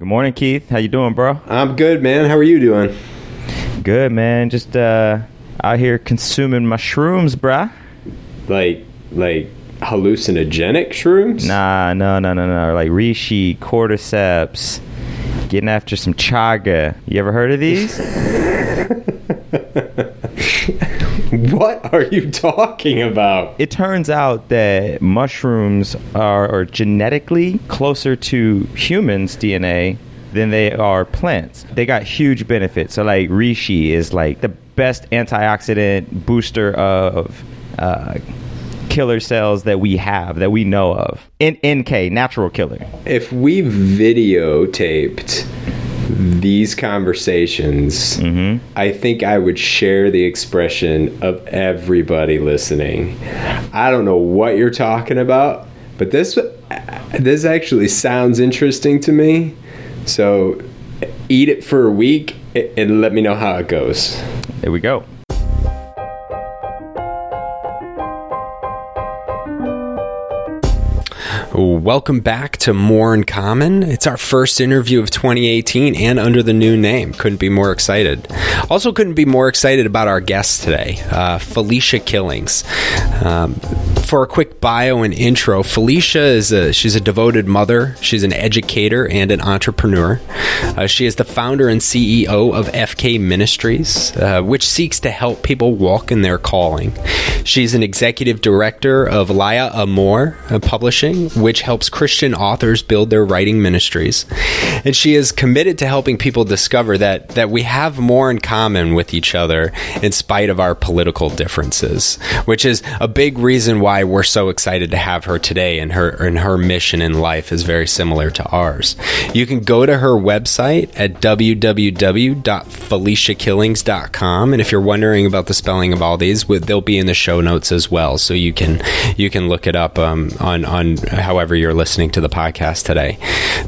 Good morning, Keith. How you doing, bro? I'm good, man. How are you doing? Good, man. Just uh, out here consuming mushrooms, bruh. Like, like hallucinogenic shrooms? Nah, no, no, no, no. Like reishi, cordyceps, getting after some chaga. You ever heard of these? what are you talking about? It turns out that mushrooms are, are genetically closer to humans' DNA than they are plants. They got huge benefits. So, like, reishi is like the best antioxidant booster of uh, killer cells that we have, that we know of. In NK, natural killer. If we videotaped these conversations, mm-hmm. I think I would share the expression of everybody listening. I don't know what you're talking about, but this this actually sounds interesting to me. So eat it for a week and let me know how it goes. There we go. Welcome back to More in Common. It's our first interview of 2018 and under the new name. Couldn't be more excited. Also, couldn't be more excited about our guest today, uh, Felicia Killings. Um, for a quick bio and intro, Felicia is a she's a devoted mother. She's an educator and an entrepreneur. Uh, she is the founder and CEO of FK Ministries, uh, which seeks to help people walk in their calling. She's an executive director of Laya Amor uh, Publishing, which helps Christian authors build their writing ministries. And she is committed to helping people discover that that we have more in common with each other in spite of our political differences, which is a big reason why we're so excited to have her today and her and her mission in life is very similar to ours. You can go to her website at www.feliciakillings.com and if you're wondering about the spelling of all these, they'll be in the show notes as well so you can you can look it up um, on on however you're listening to the podcast today.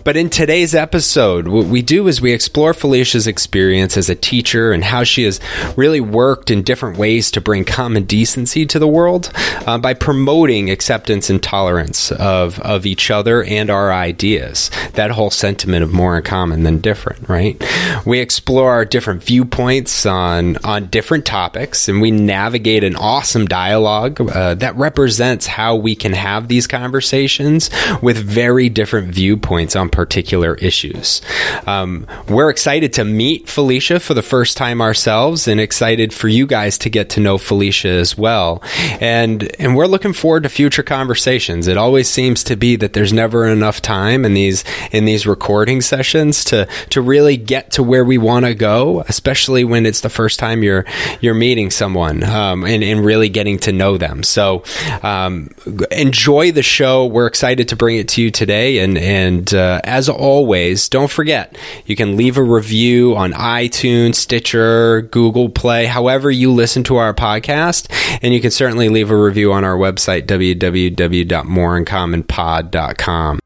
But in today's episode, what we do is we explore Felicia's experience as a teacher and how she has really worked in different ways to bring common decency to the world uh, by promoting promoting acceptance and tolerance of, of each other and our ideas. That whole sentiment of more in common than different, right? We explore our different viewpoints on, on different topics and we navigate an awesome dialogue uh, that represents how we can have these conversations with very different viewpoints on particular issues. Um, we're excited to meet Felicia for the first time ourselves and excited for you guys to get to know Felicia as well. And, and we're looking forward to future conversations. It always seems to be that there's never enough time in these in these recording sessions to to really get to where we want to go, especially when it's the first time you're you're meeting someone um, and, and really getting to know them. So um, enjoy the show. We're excited to bring it to you today, and and uh, as always, don't forget you can leave a review on iTunes, Stitcher, Google Play, however you listen to our podcast, and you can certainly leave a review on our website website, www.moreincommonpod.com.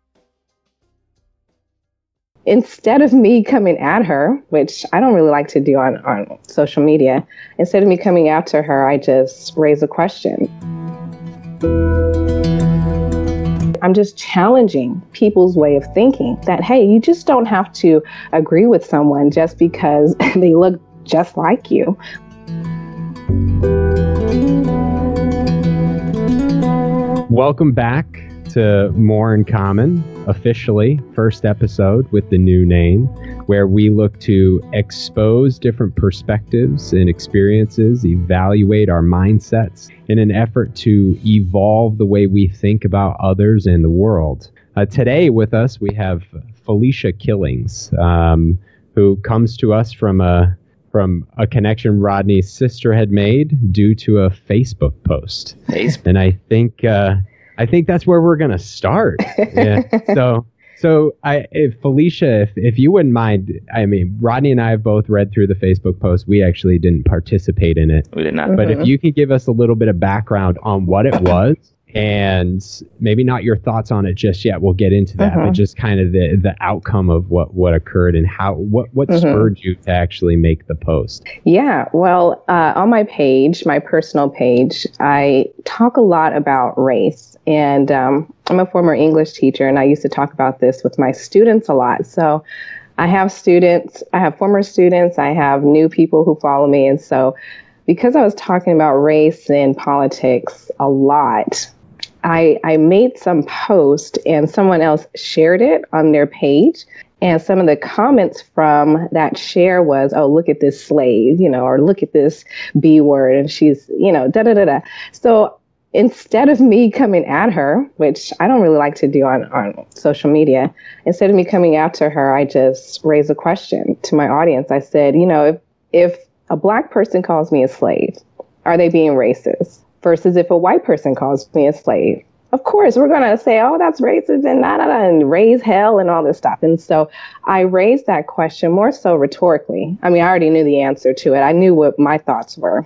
Instead of me coming at her, which I don't really like to do on, on social media, instead of me coming after her, I just raise a question. I'm just challenging people's way of thinking that, hey, you just don't have to agree with someone just because they look just like you. Welcome back to More in Common, officially, first episode with the new name, where we look to expose different perspectives and experiences, evaluate our mindsets in an effort to evolve the way we think about others and the world. Uh, today, with us, we have Felicia Killings, um, who comes to us from a from a connection Rodney's sister had made due to a Facebook post. Facebook. And I think uh, I think that's where we're gonna start. Yeah. so so I if Felicia, if, if you wouldn't mind, I mean Rodney and I have both read through the Facebook post. We actually didn't participate in it. We did not. But mm-hmm. if you could give us a little bit of background on what it was and maybe not your thoughts on it just yet. We'll get into that, but uh-huh. just kind of the the outcome of what what occurred and how what what mm-hmm. spurred you to actually make the post. Yeah, well, uh, on my page, my personal page, I talk a lot about race, and um, I'm a former English teacher, and I used to talk about this with my students a lot. So I have students, I have former students, I have new people who follow me. And so because I was talking about race and politics a lot, I, I made some post and someone else shared it on their page. And some of the comments from that share was, oh, look at this slave, you know, or look at this B word. And she's, you know, da da da da. So instead of me coming at her, which I don't really like to do on, on social media, instead of me coming after her, I just raised a question to my audience. I said, you know, if, if a black person calls me a slave, are they being racist? Versus if a white person calls me a slave, of course, we're going to say, oh, that's racist and da, da, da, and raise hell and all this stuff. And so I raised that question more so rhetorically. I mean, I already knew the answer to it. I knew what my thoughts were,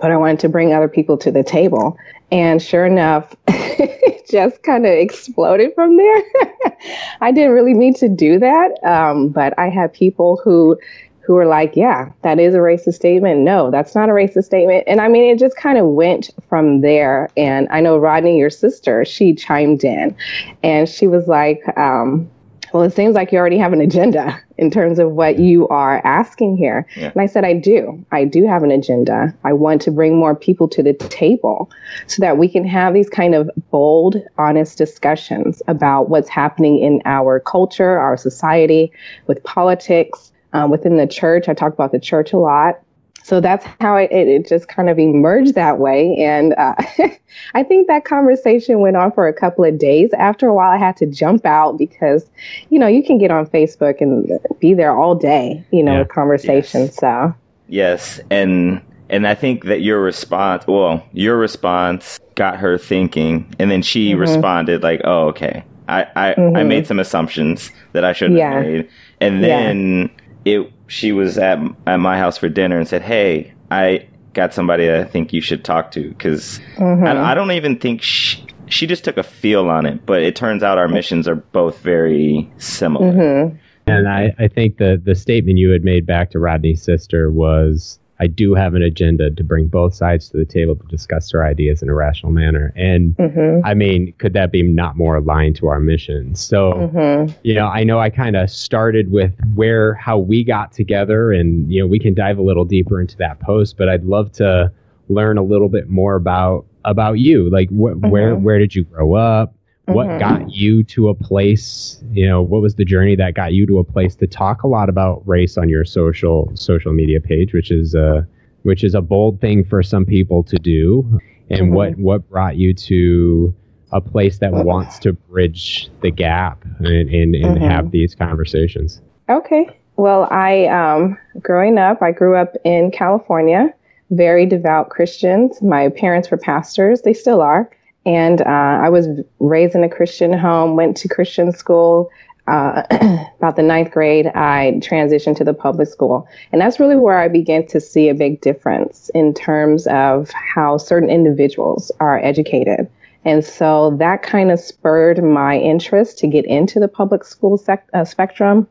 but I wanted to bring other people to the table. And sure enough, it just kind of exploded from there. I didn't really mean to do that. Um, but I had people who who were like, yeah, that is a racist statement. No, that's not a racist statement. And I mean, it just kind of went from there. And I know Rodney, your sister, she chimed in and she was like, um, well, it seems like you already have an agenda in terms of what you are asking here. Yeah. And I said, I do. I do have an agenda. I want to bring more people to the table so that we can have these kind of bold, honest discussions about what's happening in our culture, our society, with politics, um, within the church. I talk about the church a lot. So that's how it, it, it just kind of emerged that way. And uh, I think that conversation went on for a couple of days. After a while, I had to jump out because, you know, you can get on Facebook and be there all day, you know, yeah. conversation. Yes. So, yes. And, and I think that your response, well, your response got her thinking. And then she mm-hmm. responded, like, oh, okay. I, I, mm-hmm. I made some assumptions that I shouldn't yeah. have made. And then. Yeah it she was at at my house for dinner and said, "Hey, I got somebody that I think you should talk to because mm-hmm. I, I, don't even think she, she just took a feel on it, but it turns out our missions are both very similar." Mm-hmm. And I, I think the the statement you had made back to Rodney's sister was I do have an agenda to bring both sides to the table to discuss their ideas in a rational manner. And mm-hmm. I mean, could that be not more aligned to our mission? So, mm-hmm. you know, I know I kind of started with where, how we got together, and, you know, we can dive a little deeper into that post, but I'd love to learn a little bit more about about you like wh- mm-hmm. where where did you grow up what mm-hmm. got you to a place you know what was the journey that got you to a place to talk a lot about race on your social social media page which is a which is a bold thing for some people to do? And mm-hmm. what what brought you to a place that wants to bridge the gap and and, and mm-hmm. have these conversations? Okay. Well i um growing up i grew up in california. Very devout christians. My parents were pastors. They still are and uh, I was raised in a Christian home, went to Christian school. Uh, about the ninth grade, I transitioned to the public school. And that's really where I began to see a big difference in terms of how certain individuals are educated. And so that kind of spurred my interest to get into the public school sec- uh, spectrum.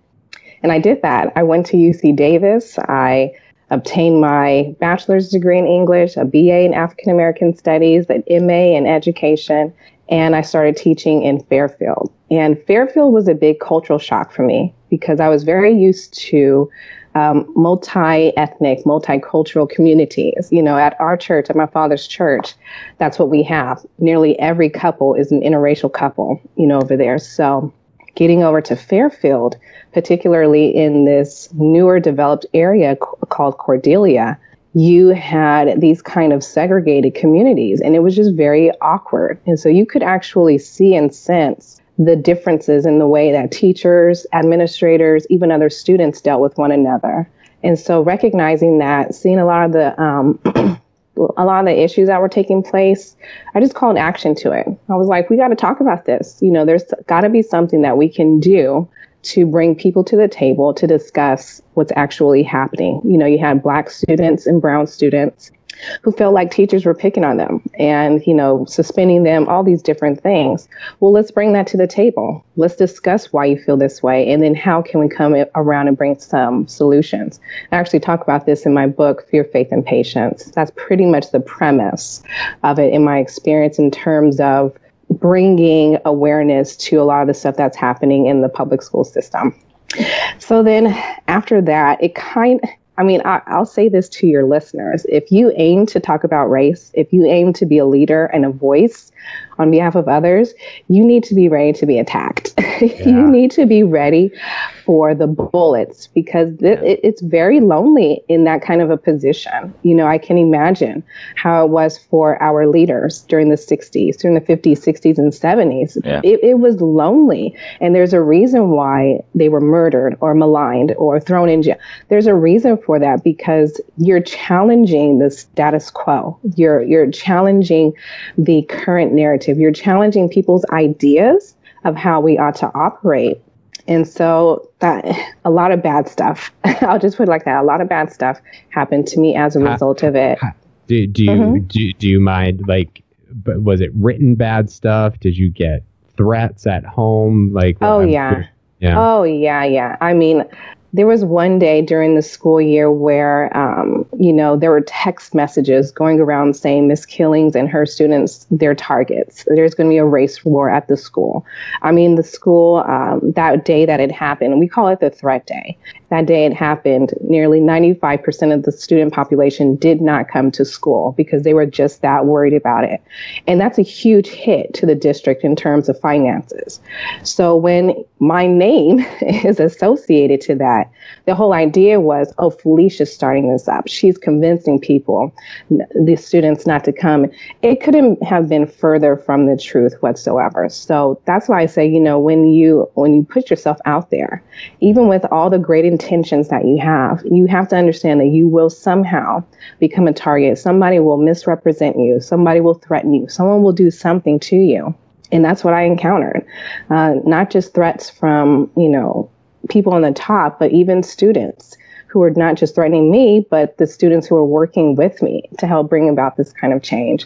And I did that. I went to UC Davis. I obtained my bachelor's degree in English, a BA in African American Studies, an MA in Education, and I started teaching in Fairfield. And Fairfield was a big cultural shock for me because I was very used to um, multi-ethnic, multicultural communities. You know, at our church, at my father's church, that's what we have. Nearly every couple is an interracial couple, you know, over there. So getting over to Fairfield, particularly in this newer developed area called Cordelia, you had these kind of segregated communities and it was just very awkward. And so you could actually see and sense the differences in the way that teachers, administrators, even other students dealt with one another. And so recognizing that, seeing a lot of the um, a lot of the issues that were taking place, I just called action to it. I was like, we got to talk about this. You know, there's got to be something that we can do to bring people to the table to discuss what's actually happening. You know, you had black students and brown students who felt like teachers were picking on them and, you know, suspending them, all these different things. Well, let's bring that to the table. Let's discuss why you feel this way and then how can we come around and bring some solutions. I actually talk about this in my book, Fear, Faith, and Patience. That's pretty much the premise of it in my experience in terms of bringing awareness to a lot of the stuff that's happening in the public school system. So then after that, it kind I mean, I, will say this to your listeners. If you aim to talk about race, if you aim to be a leader and a voice on behalf of others, you need to be ready to be attacked. Yeah. you need to be ready for the bullets because th- yeah. it, it's very lonely in that kind of a position. You know, I can imagine how it was for our leaders during the 60s, during the 50s, 60s, and 70s. Yeah. It, it was lonely. And there's a reason why they were murdered or maligned or thrown in jail. There's a reason for that because you're challenging the status quo. You're, you're challenging the current narrative. You're challenging people's ideas of how we ought to operate. And so that a lot of bad stuff, I'll just put it like that. A lot of bad stuff happened to me as a result of it. Do, do you, mm-hmm. do, do you mind like, but was it written bad stuff? Did you get threats at home? Like, oh yeah. Yeah. Oh yeah, yeah. I mean, there was one day during the school year where, um, you know, there were text messages going around saying Miss Killings and her students, they're targets. There's going to be a race war at the school. I mean, the school, um, that day that it happened, we call it the threat day. That day it happened, nearly 95% of the student population did not come to school because they were just that worried about it. And that's a huge hit to the district in terms of finances. So when my name is associated to that, the whole idea was, oh, Felicia's starting this up. She's convincing people, the students, not to come. It couldn't have been further from the truth whatsoever. So that's why I say, you know, when you when you put yourself out there, even with all the great intentions that you have, you have to understand that you will somehow become a target. Somebody will misrepresent you. Somebody will threaten you. Someone will do something to you and that's what I encountered. Uh, not just threats from, you know, people on the top, but even students who were not just threatening me, but the students who were working with me to help bring about this kind of change.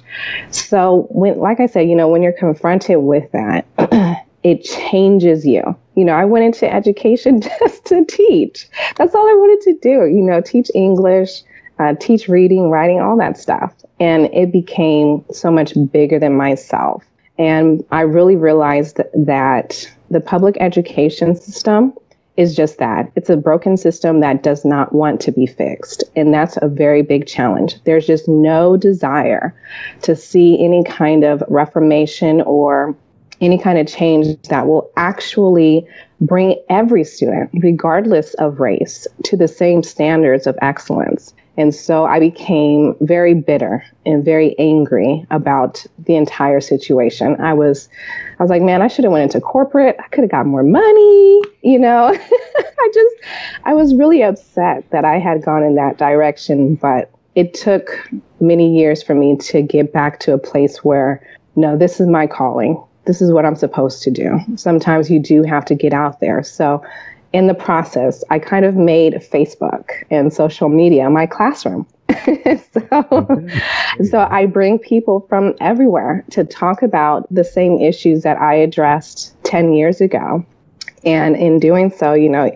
So when, like I said, you know, when you're confronted with that, it changes you. You know, I went into education just to teach. That's all I wanted to do, you know, teach English, uh, teach reading, writing, all that stuff. And it became so much bigger than myself. And I really realized that the public education system is just that. It's a broken system that does not want to be fixed. And that's a very big challenge. There's just no desire to see any kind of reformation or any kind of change that will actually bring every student, regardless of race, to the same standards of excellence. And so I became very bitter and very angry about the entire situation. I was, I was like, man, I should have went into corporate. I could have got more money. You know, I just, I was really upset that I had gone in that direction. But it took many years for me to get back to a place where, no, this is my calling. This is what I'm supposed to do. Sometimes you do have to get out there. So in the process, I kind of made Facebook and social media my classroom. so, so I bring people from everywhere to talk about the same issues that I addressed 10 years ago. And in doing so, you know,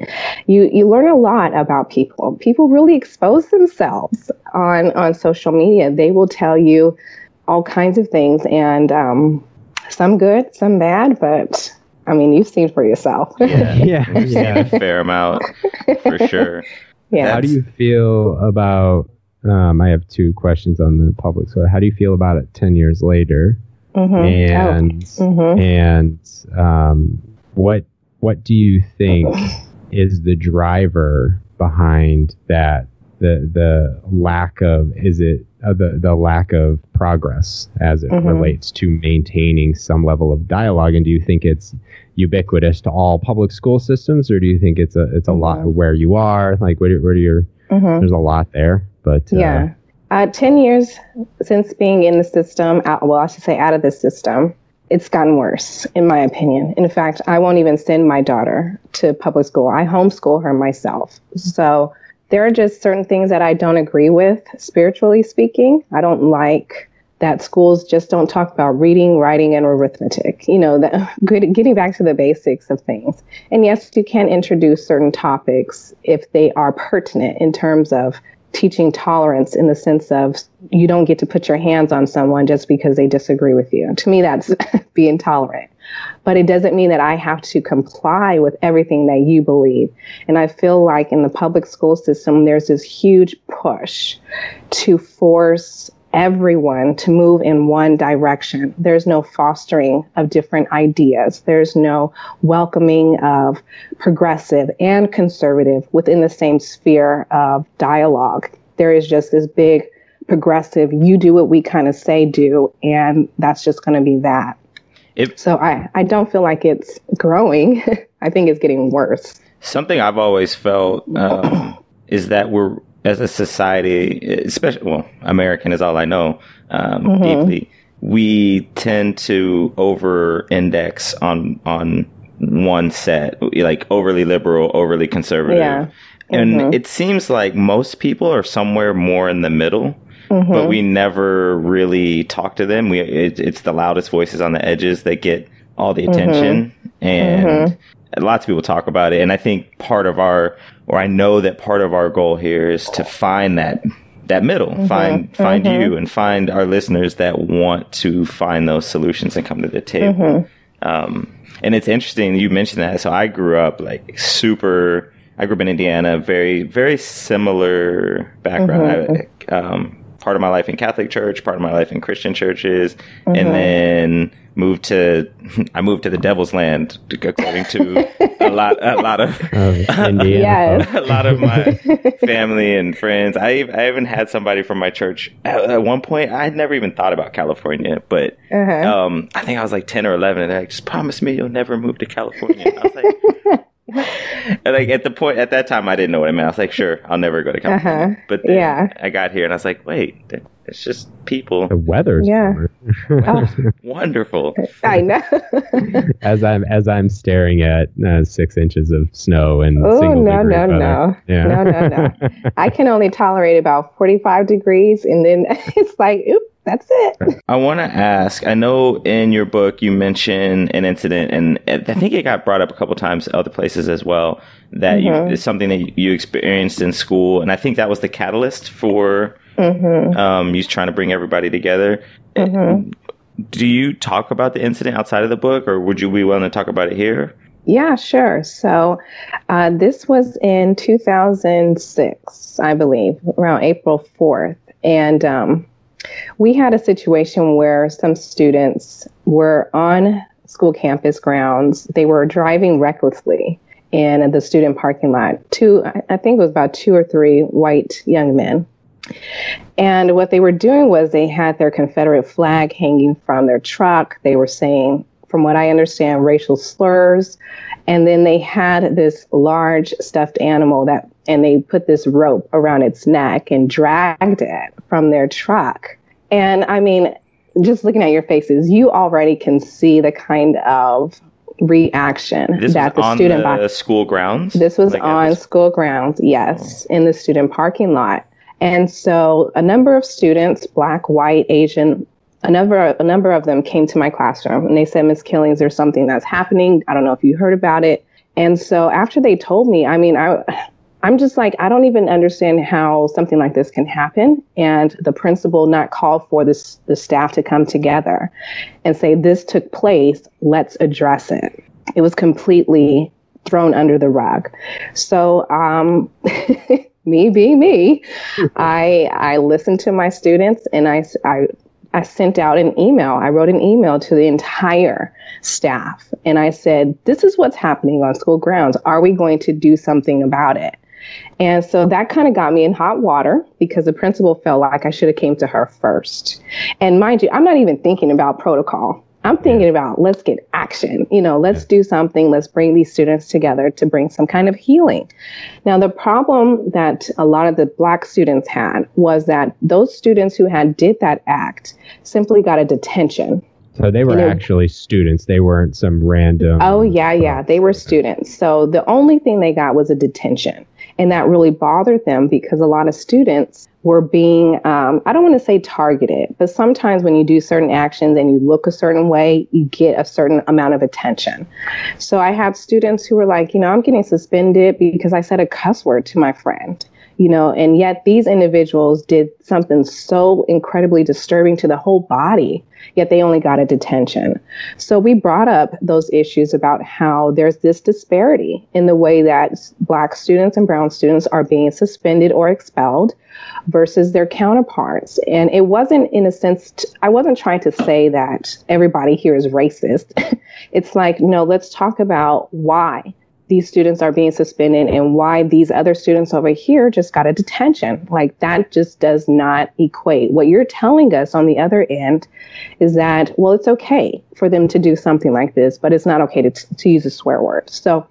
you, you learn a lot about people. People really expose themselves on, on social media. They will tell you all kinds of things and um, some good, some bad, but I mean, you've seen for yourself. Yeah, yeah, yeah. a fair amount for sure. Yeah. How do you feel about? Um, I have two questions on the public. So, how do you feel about it ten years later? Mm-hmm. And oh. mm-hmm. and um, what what do you think is the driver behind that? The the lack of is it uh, the the lack of progress as it mm-hmm. relates to maintaining some level of dialogue and do you think it's ubiquitous to all public school systems or do you think it's a it's a mm-hmm. lot where you are like where, where do your mm-hmm. there's a lot there but uh, yeah uh, 10 years since being in the system out, well i should say out of the system it's gotten worse in my opinion in fact i won't even send my daughter to public school i homeschool her myself so there are just certain things that I don't agree with, spiritually speaking. I don't like that schools just don't talk about reading, writing, and arithmetic. You know, getting back to the basics of things. And yes, you can introduce certain topics if they are pertinent in terms of teaching tolerance in the sense of you don't get to put your hands on someone just because they disagree with you. To me, that's being tolerant. But it doesn't mean that I have to comply with everything that you believe. And I feel like in the public school system, there's this huge push to force everyone to move in one direction. There's no fostering of different ideas. There's no welcoming of progressive and conservative within the same sphere of dialogue. There is just this big progressive, you do what we kind of say do, and that's just going to be that. It, so I, I don't feel like it's growing. I think it's getting worse. Something I've always felt um, is that we're as a society, especially well, American is all I know um, mm-hmm. deeply. We tend to over-index on on one set, like overly liberal, overly conservative, yeah. and mm-hmm. it seems like most people are somewhere more in the middle. Mm-hmm. But we never really talk to them. We it, it's the loudest voices on the edges that get all the attention, mm-hmm. and mm-hmm. lots of people talk about it. And I think part of our or I know that part of our goal here is to find that that middle, mm-hmm. find find mm-hmm. you and find our listeners that want to find those solutions and come to the table. Mm-hmm. Um, and it's interesting you mentioned that. So I grew up like super. I grew up in Indiana, very very similar background. Mm-hmm. I, um, part of my life in Catholic church, part of my life in Christian churches, and then moved to I moved to the devil's land according to a lot a lot of yes. a lot of my family and friends. I I even had somebody from my church at, at one point. I had never even thought about California, but uh-huh. um, I think I was like ten or eleven, and they like, just promise me you'll never move to California. And I was like. And like at the point at that time, I didn't know what I meant. I was like, "Sure, I'll never go to California." Uh-huh. But then yeah. I got here, and I was like, "Wait, it's just people. The weather's yeah. oh, wonderful. I know. as I'm as I'm staring at uh, six inches of snow and oh no no no yeah. no no no I can only tolerate about forty five degrees, and then it's like, oop, that's it. I want to ask. I know in your book you mentioned an incident, and I think it got brought up a couple times other places as well. That mm-hmm. you, it's something that you experienced in school, and I think that was the catalyst for Mm-hmm. Um, he's trying to bring everybody together. Mm-hmm. Do you talk about the incident outside of the book, or would you be willing to talk about it here? Yeah, sure. So uh, this was in 2006, I believe, around April 4th. And um, we had a situation where some students were on school campus grounds. They were driving recklessly in the student parking lot. Two, I think it was about two or three white young men. And what they were doing was they had their Confederate flag hanging from their truck. They were saying, from what I understand, racial slurs. And then they had this large stuffed animal that, and they put this rope around its neck and dragged it from their truck. And I mean, just looking at your faces, you already can see the kind of reaction this that the student on the school grounds. This was like on school grounds, yes, oh. in the student parking lot. And so a number of students, black, white, Asian, a number, a number of them came to my classroom and they said, Miss Killings, there's something that's happening. I don't know if you heard about it. And so after they told me, I mean, I, I'm just like, I don't even understand how something like this can happen. And the principal not call for this, the staff to come together and say, this took place, let's address it. It was completely thrown under the rug. So, um, me being me, I I listened to my students and I, I I sent out an email. I wrote an email to the entire staff and I said, This is what's happening on school grounds. Are we going to do something about it? And so that kind of got me in hot water because the principal felt like I should have came to her first. And mind you, I'm not even thinking about protocol. I'm thinking about let's get action. You know, let's do something. Let's bring these students together to bring some kind of healing. Now, the problem that a lot of the black students had was that those students who had did that act simply got a detention. So they were actually students. They weren't some random. Oh yeah, yeah, they were students. So the only thing they got was a detention. And that really bothered them because a lot of students were being, um, I don't want to say targeted, but sometimes when you do certain actions and you look a certain way, you get a certain amount of attention. So I have students who were like, you know, I'm getting suspended because I said a cuss word to my friend you know, and yet these individuals did something so incredibly disturbing to the whole body, yet they only got a detention. So we brought up those issues about how there's this disparity in the way that black students and brown students are being suspended or expelled versus their counterparts. And it wasn't, in a sense, t- I wasn't trying to say that everybody here is racist. it's like, no, let's talk about why these students are being suspended and why these other students over here just got a detention. Like that just does not equate. What you're telling us on the other end is that, well, it's okay for them to do something like this, but it's not okay to, to use a swear word. So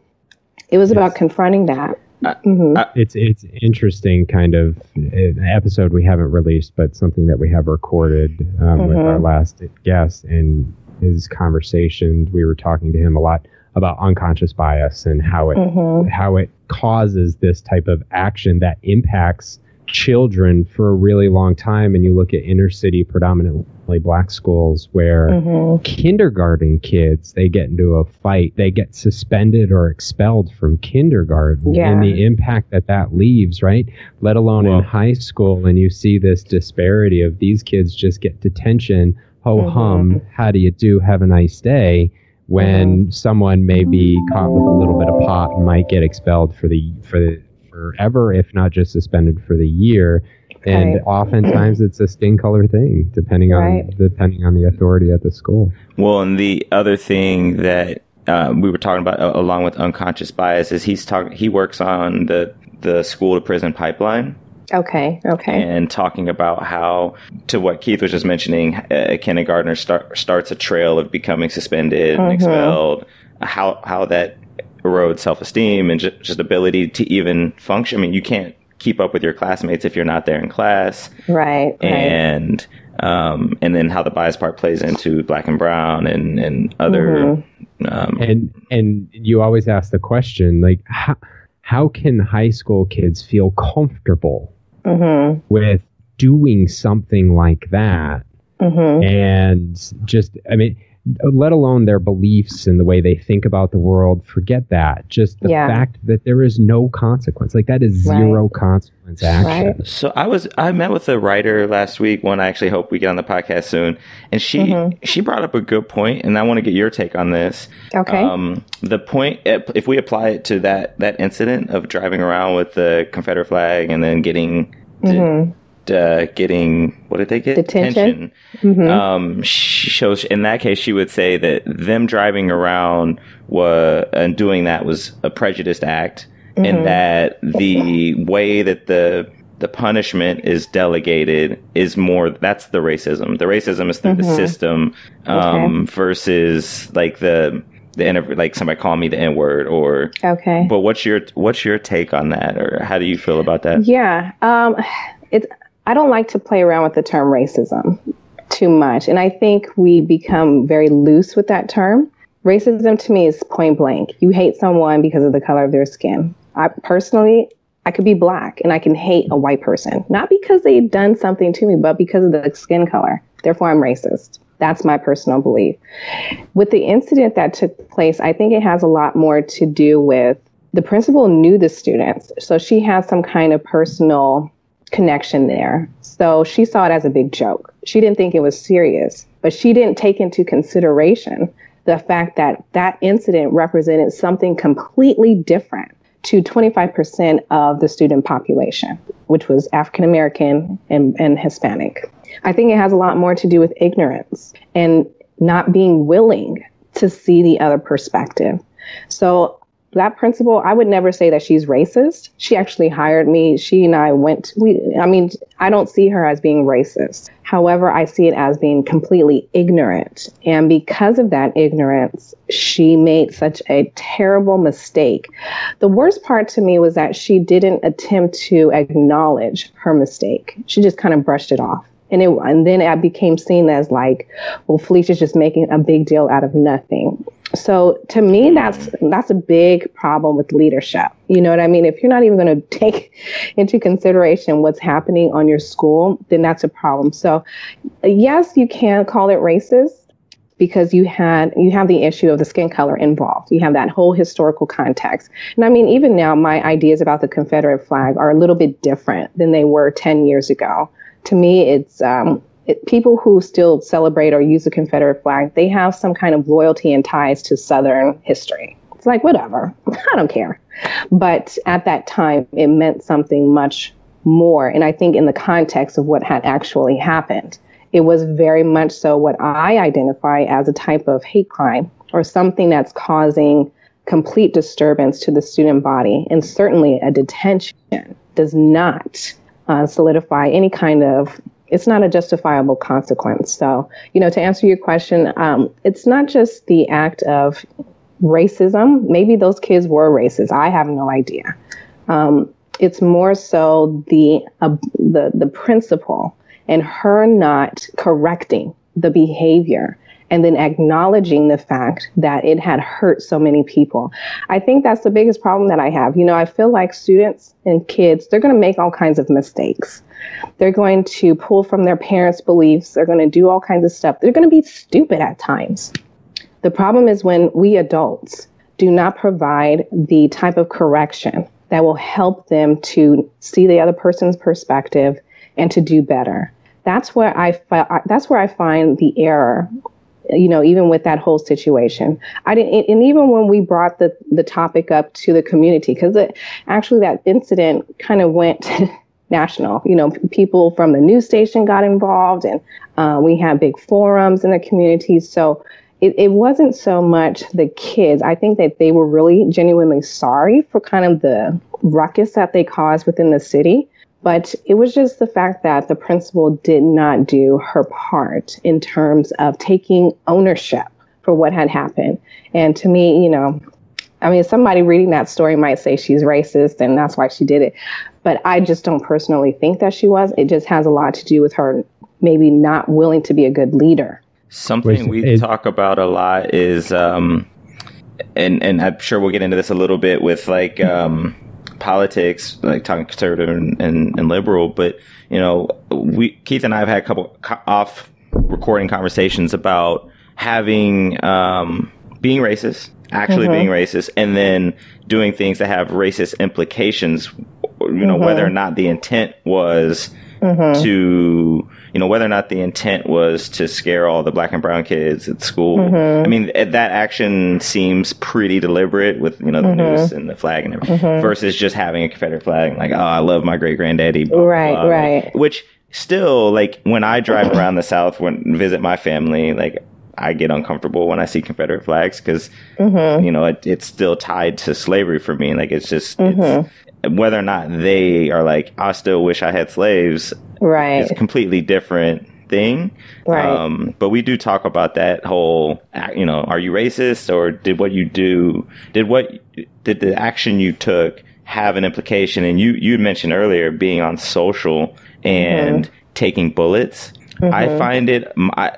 it was yes. about confronting that. Mm-hmm. It's it's interesting kind of uh, episode we haven't released, but something that we have recorded um, mm-hmm. with our mm-hmm. last guest and his conversations. We were talking to him a lot about unconscious bias and how it mm-hmm. how it causes this type of action that impacts children for a really long time and you look at inner city predominantly black schools where mm-hmm. kindergarten kids they get into a fight they get suspended or expelled from kindergarten yeah. and the impact that that leaves right let alone in high school and you see this disparity of these kids just get detention ho mm-hmm. hum how do you do have a nice day when someone may be caught with a little bit of pot and might get expelled for the for the, forever, if not just suspended for the year. And right. oftentimes it's a skin color thing, depending right. on depending on the authority at the school. Well, and the other thing that um, we were talking about, uh, along with unconscious bias, is he's talking. He works on the the school to prison pipeline. Okay. Okay. And talking about how, to what Keith was just mentioning, a kindergartner start, starts a trail of becoming suspended mm-hmm. and expelled. How how that erodes self esteem and just, just ability to even function. I mean, you can't keep up with your classmates if you're not there in class. Right. And right. um, and then how the bias part plays into black and brown and and other. Mm-hmm. Um, and and you always ask the question like how how can high school kids feel comfortable mm-hmm. with doing something like that. Mm-hmm. And just, I mean, let alone their beliefs and the way they think about the world. Forget that. Just the yeah. fact that there is no consequence. Like that is zero right. consequence action. Right. So I was I met with a writer last week. One I actually hope we get on the podcast soon. And she mm-hmm. she brought up a good point, and I want to get your take on this. Okay. Um, the point if we apply it to that that incident of driving around with the Confederate flag and then getting mm-hmm. Uh, getting what did they get detention. Mm-hmm. Um, shows in that case she would say that them driving around was and doing that was a prejudiced act, mm-hmm. and that the way that the the punishment is delegated is more that's the racism. The racism is through the mm-hmm. system um, okay. versus like the the end like somebody call me the N word or okay. But what's your what's your take on that, or how do you feel about that? Yeah, um, it's I don't like to play around with the term racism too much, and I think we become very loose with that term. Racism to me is point blank. You hate someone because of the color of their skin. I personally, I could be black and I can hate a white person, not because they've done something to me, but because of the skin color. Therefore, I'm racist. That's my personal belief. With the incident that took place, I think it has a lot more to do with the principal knew the students. So she had some kind of personal connection there. So she saw it as a big joke. She didn't think it was serious, but she didn't take into consideration the fact that that incident represented something completely different to 25% of the student population, which was African American and, and Hispanic. I think it has a lot more to do with ignorance and not being willing to see the other perspective. So that principal, I would never say that she's racist. She actually hired me. She and I went, we, I mean, I don't see her as being racist. However, I see it as being completely ignorant. And because of that ignorance, she made such a terrible mistake. The worst part to me was that she didn't attempt to acknowledge her mistake. She just kind of brushed it off. And it, and then it became seen as like, well, Felicia's just making a big deal out of nothing. So to me, that's that's a big problem with leadership. You know what I mean? If you're not even going to take into consideration what's happening on your school, then that's a problem. So yes, you can call it racist, because you had you have the issue of the skin color involved. You have that whole historical context. And I mean, even now, my ideas about the Confederate flag are a little bit different than they were 10 years ago. To me, it's um, it, people who still celebrate or use the Confederate flag, they have some kind of loyalty and ties to Southern history. It's like, whatever, I don't care. But at that time, it meant something much more. And I think in the context of what had actually happened, it was very much so what I identify as a type of hate crime or something that's causing complete disturbance to the student body. And certainly a detention does not uh, solidify any kind of it's not a justifiable consequence. So, you know, to answer your question, um, it's not just the act of racism. Maybe those kids were racist. I have no idea. Um, it's more so the uh, the the principle and her not correcting the behavior and then acknowledging the fact that it had hurt so many people. I think that's the biggest problem that I have. You know, I feel like students and kids, they're going to make all kinds of mistakes. They're going to pull from their parents' beliefs. They're going to do all kinds of stuff. They're going to be stupid at times. The problem is when we adults do not provide the type of correction that will help them to see the other person's perspective and to do better. That's where I fi- that's where I find the error you know, even with that whole situation. I didn't, and even when we brought the, the topic up to the community, because actually that incident kind of went national. You know, people from the news station got involved, and uh, we had big forums in the community. So it, it wasn't so much the kids. I think that they were really genuinely sorry for kind of the ruckus that they caused within the city. But it was just the fact that the principal did not do her part in terms of taking ownership for what had happened. And to me, you know, I mean, somebody reading that story might say she's racist and that's why she did it. But I just don't personally think that she was. It just has a lot to do with her maybe not willing to be a good leader. Something we talk about a lot is, um, and and I'm sure we'll get into this a little bit with like um, politics, like talking conservative and, and, and, liberal. But you know, we Keith and I have had a couple off recording conversations about having um, being racist, actually mm-hmm. being racist, and then doing things that have racist implications. You know, mm-hmm. whether or not the intent was mm-hmm. to you know whether or not the intent was to scare all the black and brown kids at school. Mm-hmm. I mean that action seems pretty deliberate with you know the mm-hmm. noose and the flag and everything mm-hmm. versus just having a Confederate flag like oh I love my great granddaddy right blah. right which still like when I drive around the South when visit my family like I get uncomfortable when I see Confederate flags because mm-hmm. you know it, it's still tied to slavery for me. Like it's just mm-hmm. it's, whether or not they are like, I still wish I had slaves. Right. It's a completely different thing. Right. Um, but we do talk about that whole, you know, are you racist or did what you do, did what, did the action you took have an implication? And you, you mentioned earlier being on social and mm-hmm. taking bullets. Mm-hmm. I find it, I,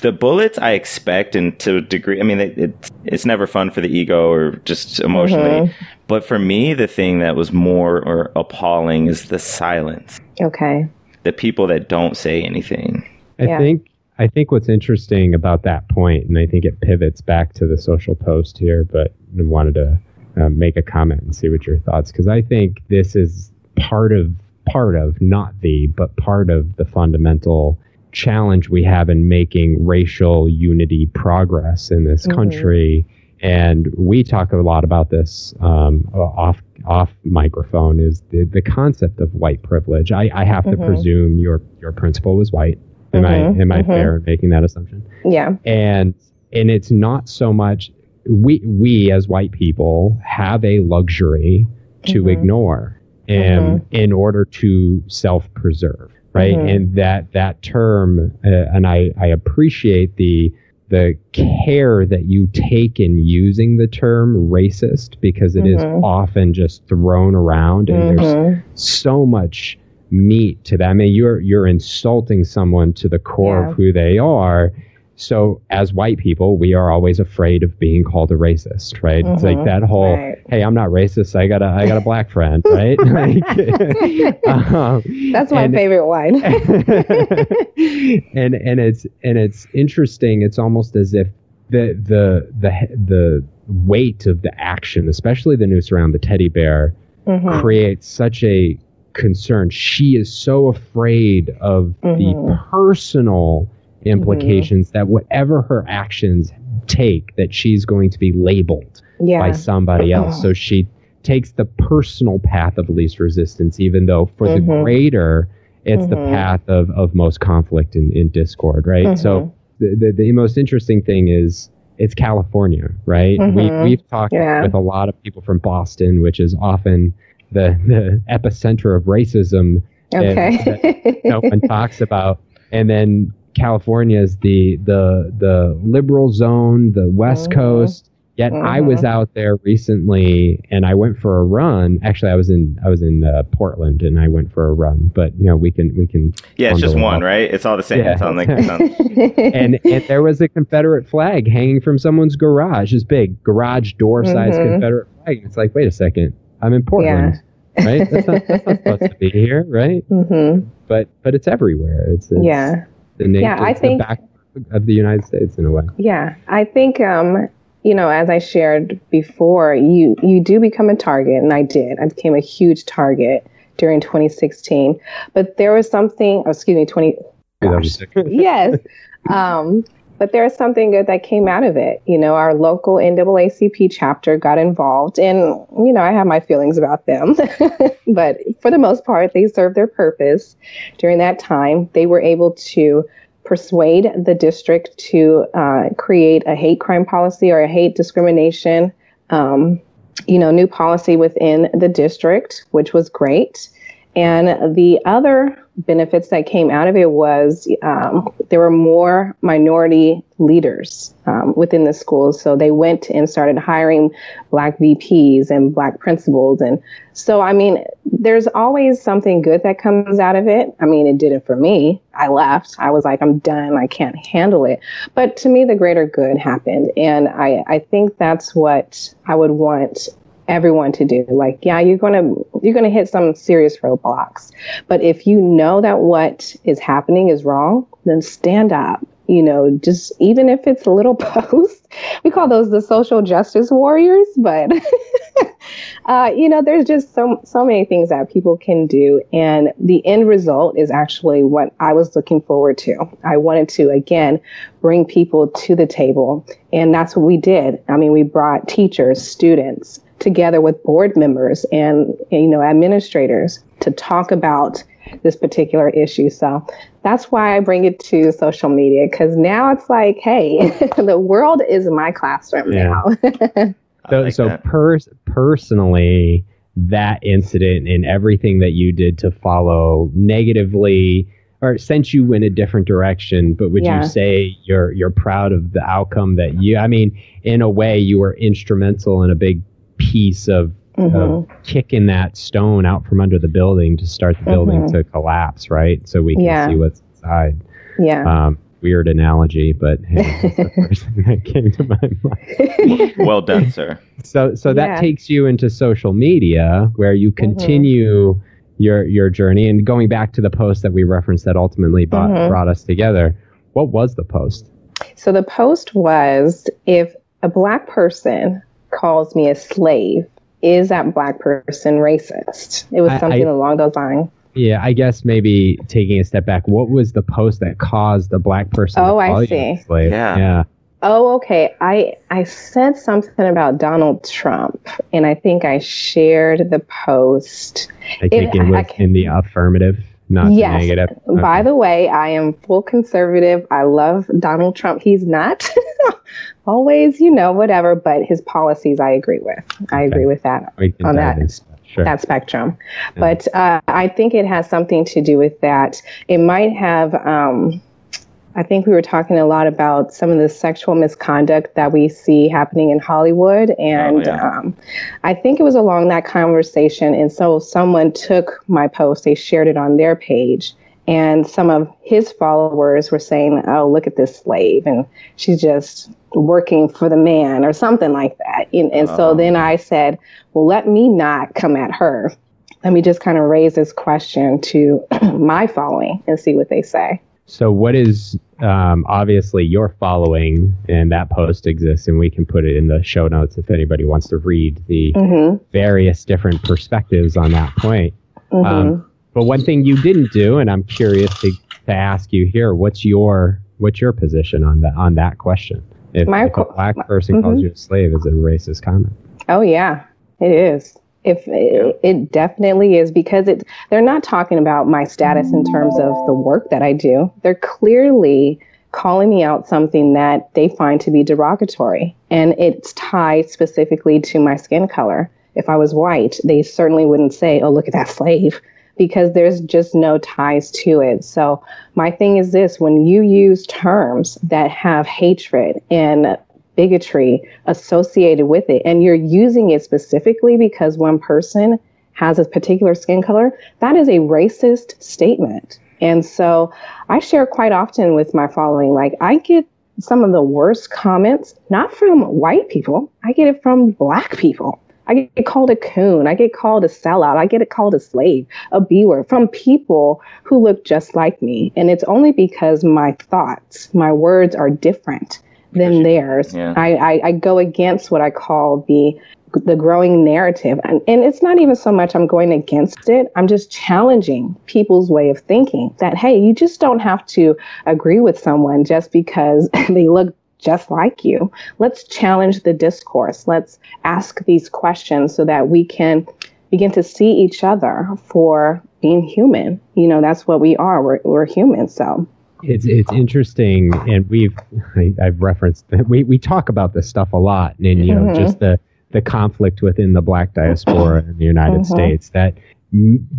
the bullets I expect, and to a degree, I mean, it, it, it's never fun for the ego or just emotionally. Mm-hmm. But for me, the thing that was more or appalling is the silence. Okay. The people that don't say anything. I yeah. think I think what's interesting about that point, and I think it pivots back to the social post here, but I wanted to uh, make a comment and see what your thoughts, because I think this is part of part of not the, but part of the fundamental challenge we have in making racial unity progress in this mm-hmm. country. And we talk a lot about this um, off off microphone is the, the concept of white privilege. I, I have mm-hmm. to presume your your principal was white. Am mm-hmm. I am I mm-hmm. fair in making that assumption? Yeah. And and it's not so much we we as white people have a luxury to mm-hmm. ignore and mm-hmm. in order to self preserve right? Mm-hmm. And that that term, uh, and I I appreciate the the care that you take in using the term racist because it mm-hmm. is often just thrown around and mm-hmm. there's so much meat to that. I mean, you're you're insulting someone to the core yeah. of who they are. So as white people, we are always afraid of being called a racist, right? Mm-hmm. It's like mm-hmm. that whole, right. hey, I'm not racist. I got a, I got a black friend, right? like, um, That's my and, favorite wine. and and it's and it's interesting. It's almost as if the the the the weight of the action, especially the noose around the teddy bear, mm-hmm. creates such a concern. She is so afraid of mm-hmm. the personal implications mm-hmm. that whatever her actions take that she's going to be labeled yeah. by somebody else so she takes the personal path of least resistance even though for mm-hmm. the greater it's mm-hmm. the path of, of most conflict and, and discord right so mm-hmm. the, the, the, most interesting thing is it's california right we, mm-hmm. we've talked yeah. with a lot of people from boston which is often the, the epicenter of racism okay. that no one talks about and then California is the the the liberal zone, the West mm-hmm. Coast. Yet mm-hmm. I was out there recently, and I went for a run. Actually, I was in I was in uh, Portland, and I went for a run. But you know, we can we can. Yeah, it's just one, right? It's all the same. Yeah. It's on the, it's on... and and there was a Confederate flag hanging from someone's garage. This big garage door size mm-hmm. Confederate flag. It's like, wait a second, I'm in Portland. Yeah. right? That's not, that's not supposed to be here, right? Mm-hmm. But but it's everywhere. It's, it's yeah the nation, yeah, I think, back of the United States in a way. Yeah, I think um, you know, as I shared before, you you do become a target, and I did. I became a huge target during 2016. But there was something. Oh, excuse me, 20. yes. Um, but there's something good that came out of it. You know, our local NAACP chapter got involved, and you know, I have my feelings about them, but for the most part, they served their purpose during that time. They were able to persuade the district to uh, create a hate crime policy or a hate discrimination, um, you know, new policy within the district, which was great. And the other benefits that came out of it was um, there were more minority leaders um, within the schools. So they went and started hiring black VPs and black principals. And so, I mean, there's always something good that comes out of it. I mean, it did it for me. I left. I was like, I'm done. I can't handle it. But to me, the greater good happened. And I, I think that's what I would want everyone to do. Like, yeah, you're going to you're going to hit some serious roadblocks. But if you know that what is happening is wrong, then stand up. You know, just even if it's a little post, we call those the social justice warriors. But uh, you know, there's just so so many things that people can do, and the end result is actually what I was looking forward to. I wanted to again bring people to the table, and that's what we did. I mean, we brought teachers, students, together with board members and you know administrators to talk about this particular issue. So that's why I bring it to social media because now it's like, hey, the world is my classroom yeah. now. so, like so per- personally, that incident and everything that you did to follow negatively or sent you in a different direction but would yeah. you say you're you're proud of the outcome that you i mean in a way you were instrumental in a big piece of, mm-hmm. of, kicking that stone out from under the building to start the building mm-hmm. to collapse, right? So we can yeah. see what's inside. Yeah. Um, weird analogy, but hey, that's the first thing that came to my mind. well done, sir. So, so that yeah. takes you into social media, where you mm-hmm. continue mm-hmm. your your journey. And going back to the post that we referenced that ultimately brought, mm-hmm. brought us together, what was the post? So the post was if a black person calls me a slave, is that black person racist? It was something I, along those lines. Yeah, I guess maybe taking a step back, what was the post that caused a black person? Oh, I see. Slave? Yeah. Yeah. Oh, okay. I I said something about Donald Trump, and I think I shared the post. I take it, it was I, in the affirmative not yes. negative. Okay. By the way, I am full conservative. I love Donald Trump. He's not always, you know, whatever, but his policies I agree with. I agree with that on that. Sure. that spectrum. Yeah. But uh, I think it has something to do with that. It might have um, I think we were talking a lot about some of the sexual misconduct that we see happening in Hollywood. And oh, yeah. um, I think it was along that conversation. And so someone took my post, they shared it on their page, And some of his followers were saying, oh, look at this slave. And she's just working for the man or something like that. And, and so then I said, well, let me not come at her. Let me just kind of raise this question to my following and see what they say. So, what is um, obviously your following, and that post exists, and we can put it in the show notes if anybody wants to read the mm-hmm. various different perspectives on that point. Mm-hmm. Um, but one thing you didn't do, and I'm curious to, to ask you here, what's your what's your position on that on that question? If, my, if a black person mm-hmm. calls you a slave, is it a racist comment? Oh yeah, it is. If it, it, definitely is because it they're not talking about my status in terms of the work that I do. They're clearly calling me out something that they find to be derogatory and it's tied specifically to my skin color. If I was white, they certainly wouldn't say, "Oh, look at that slave." because there's just no ties to it. So, my thing is this when you use terms that have hatred and bigotry associated with it, and you're using it specifically because one person has a particular skin color, that is a racist statement. And so, I share quite often with my following, like, I get some of the worst comments, not from white people, I get it from black people I get called a coon. I get called a sellout. I get it called a slave, a B word from people who look just like me. And it's only because my thoughts, my words are different than theirs. Yeah. I, I, I, go against what I call the the growing narrative. And, and it's not even so much I'm going against it. I'm just challenging people's way of thinking that, hey, you just don't have to agree with someone just because they look just like you. Let's challenge the discourse. Let's ask these questions so that we can begin to see each other for being human. You know, that's what we are. We're, we're human. So it's it's interesting, and we've I, have referenced we we talk about this stuff a lot, and you know, mm-hmm. just the the conflict within the Black diaspora in the United mm-hmm. States that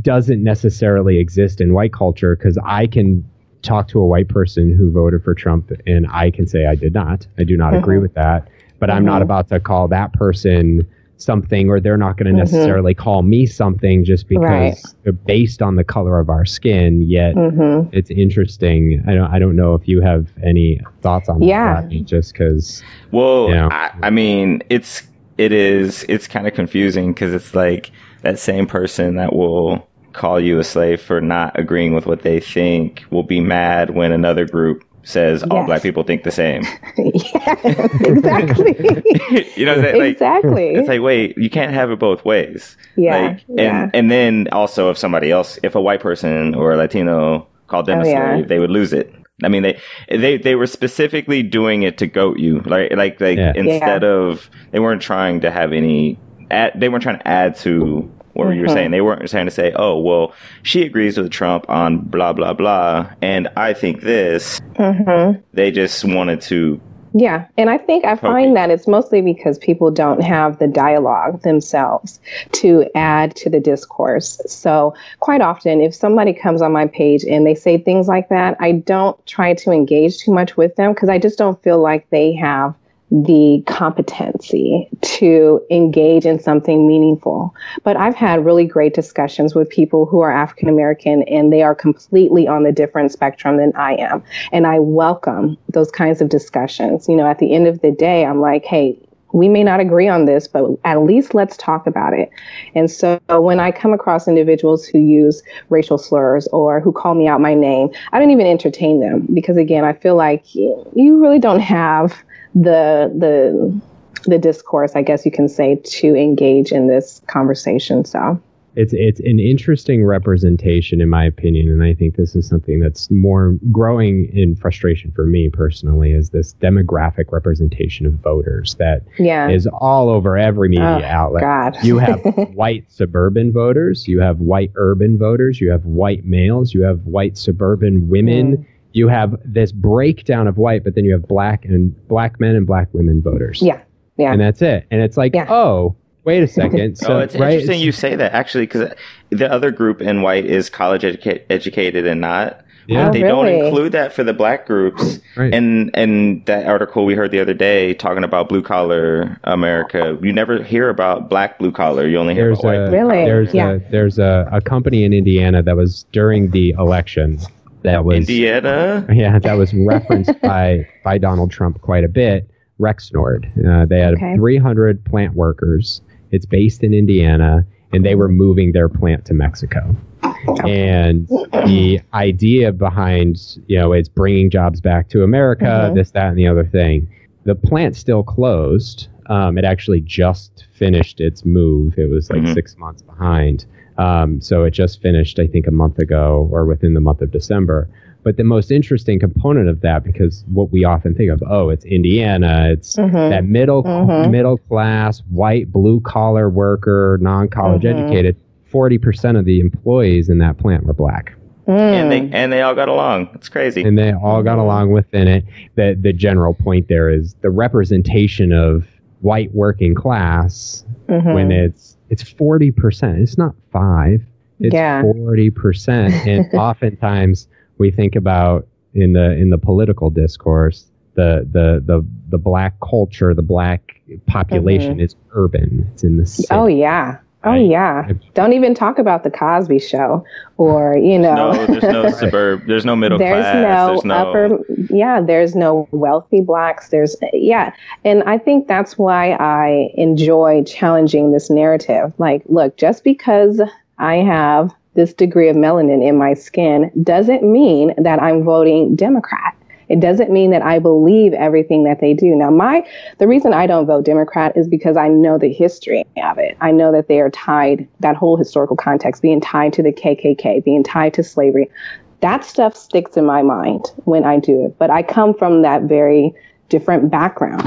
doesn't necessarily exist in white culture because I can talk to a white person who voted for Trump and I can say I did not. I do not agree mm-hmm. with that. But I'm not mm-hmm. about to call that person something or they're not going to mm-hmm. necessarily call me something just because right. based on the color of our skin yet mm-hmm. it's interesting i don't i don't know if you have any thoughts on yeah. that just because well you know. I, I mean it's it is it's kind of confusing because it's like that same person that will call you a slave for not agreeing with what they think will be mad when another group says all black people think the same. yes, exactly. you know, that, like, exactly. It's like, wait, you can't have it both ways. Yeah. Like, yeah. and and then also if somebody else, if a white person or a Latino called them oh, a slave, yeah. they would lose it. I mean, they they they were specifically doing it to goat you, like like like yeah. instead of they weren't trying to have any. Add, they weren't trying to add to what mm-hmm. you were saying. They weren't trying to say, oh, well, she agrees with Trump on blah, blah, blah, and I think this. Mm-hmm. They just wanted to. Yeah. And I think I find that it's mostly because people don't have the dialogue themselves to add to the discourse. So, quite often, if somebody comes on my page and they say things like that, I don't try to engage too much with them because I just don't feel like they have the competency to engage in something meaningful. But I've had really great discussions with people who are African American and they are completely on the different spectrum than I am. And I welcome those kinds of discussions. You know, at the end of the day, I'm like, hey, we may not agree on this, but at least let's talk about it. And so when I come across individuals who use racial slurs or who call me out my name, I don't even entertain them because again, I feel like you really don't have the the the discourse, I guess you can say, to engage in this conversation. So it's it's an interesting representation, in my opinion, and I think this is something that's more growing in frustration for me personally. Is this demographic representation of voters that yeah. is all over every media oh, outlet? God. you have white suburban voters, you have white urban voters, you have white males, you have white suburban women. Mm you have this breakdown of white, but then you have black and black men and black women voters. Yeah. Yeah. And that's it. And it's like, yeah. oh, wait a oh, second. So, oh, it's right? interesting you say that actually, because the other group in white is college educa- educated and not. Yeah. Oh, they really? don't include that for the black groups. Right. And and that article we heard the other day talking about blue collar America, you never hear about black blue collar. You only hear there's about a, white. Really? There's yeah. a there's a, a company in Indiana that was during the election that was Indiana. Yeah, that was referenced by by Donald Trump quite a bit. Rexnord. Uh, they had okay. 300 plant workers. It's based in Indiana, and they were moving their plant to Mexico. And the idea behind, you know, it's bringing jobs back to America, mm-hmm. this, that, and the other thing. The plant still closed. Um, it actually just finished its move. It was like mm-hmm. six months behind. Um, so it just finished, I think, a month ago or within the month of December. But the most interesting component of that, because what we often think of, oh, it's Indiana, it's mm-hmm. that middle mm-hmm. middle class, white, blue collar worker, non college mm-hmm. educated. Forty percent of the employees in that plant were black. Mm. And they and they all got along. It's crazy. And they all got along within it. The the general point there is the representation of white working class mm-hmm. when it's it's forty percent. It's not five. It's forty percent. And oftentimes we think about in the in the political discourse the the the the black culture, the black population mm-hmm. is urban. It's in the city. Oh yeah. Oh right? yeah. Don't even talk about the Cosby show or, you know. No, there's no suburb. There's no middle there's class. No there's no upper yeah, there's no wealthy blacks. There's yeah. And I think that's why I enjoy challenging this narrative. Like, look, just because I have this degree of melanin in my skin doesn't mean that I'm voting Democrat. It doesn't mean that I believe everything that they do. Now, my the reason I don't vote Democrat is because I know the history of it. I know that they are tied that whole historical context, being tied to the KKK, being tied to slavery. That stuff sticks in my mind when I do it. But I come from that very different background.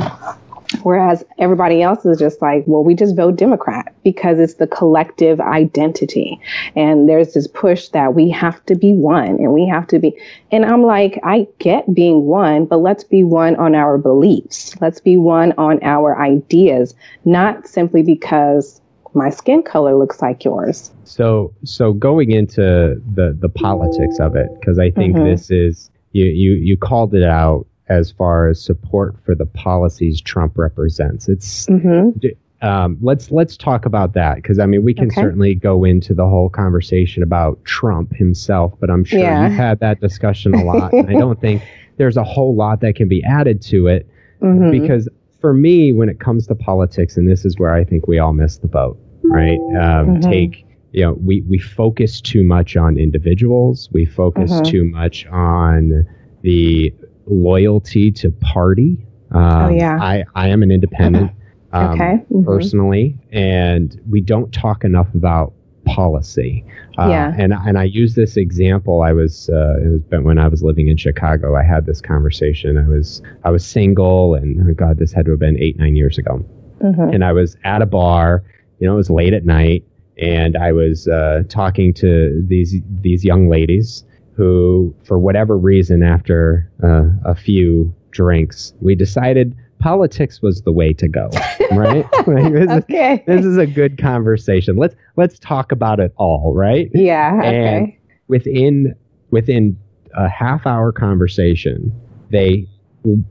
Whereas everybody else is just like, well, we just vote Democrat because it's the collective identity. And there's this push that we have to be one and we have to be. And I'm like, I get being one, but let's be one on our beliefs. Let's be one on our ideas, not simply because my skin color looks like yours. So, so going into the the politics of it, because I think mm-hmm. this is you you you called it out as far as support for the policies Trump represents. It's mm-hmm. um, let's let's talk about that because I mean we can okay. certainly go into the whole conversation about Trump himself, but I'm sure yeah. you've had that discussion a lot, and I don't think there's a whole lot that can be added to it mm-hmm. because for me, when it comes to politics, and this is where I think we all miss the boat, right? Um, mm-hmm. Take you know we we focus too much on individuals, we focus mm-hmm. too much on the loyalty to party. Um, oh yeah. I I am an independent. Um, okay. Mm-hmm. Personally, and we don't talk enough about policy. Uh, yeah. And and I use this example. I was uh, it was when I was living in Chicago. I had this conversation. I was I was single, and oh God, this had to have been eight nine years ago. Mm-hmm. And I was at a bar. You know, it was late at night, and I was uh, talking to these these young ladies who, for whatever reason, after uh, a few drinks, we decided politics was the way to go. Right? this, okay. Is, this is a good conversation. Let's let's talk about it all. Right? Yeah. Okay. And within within a half hour conversation, they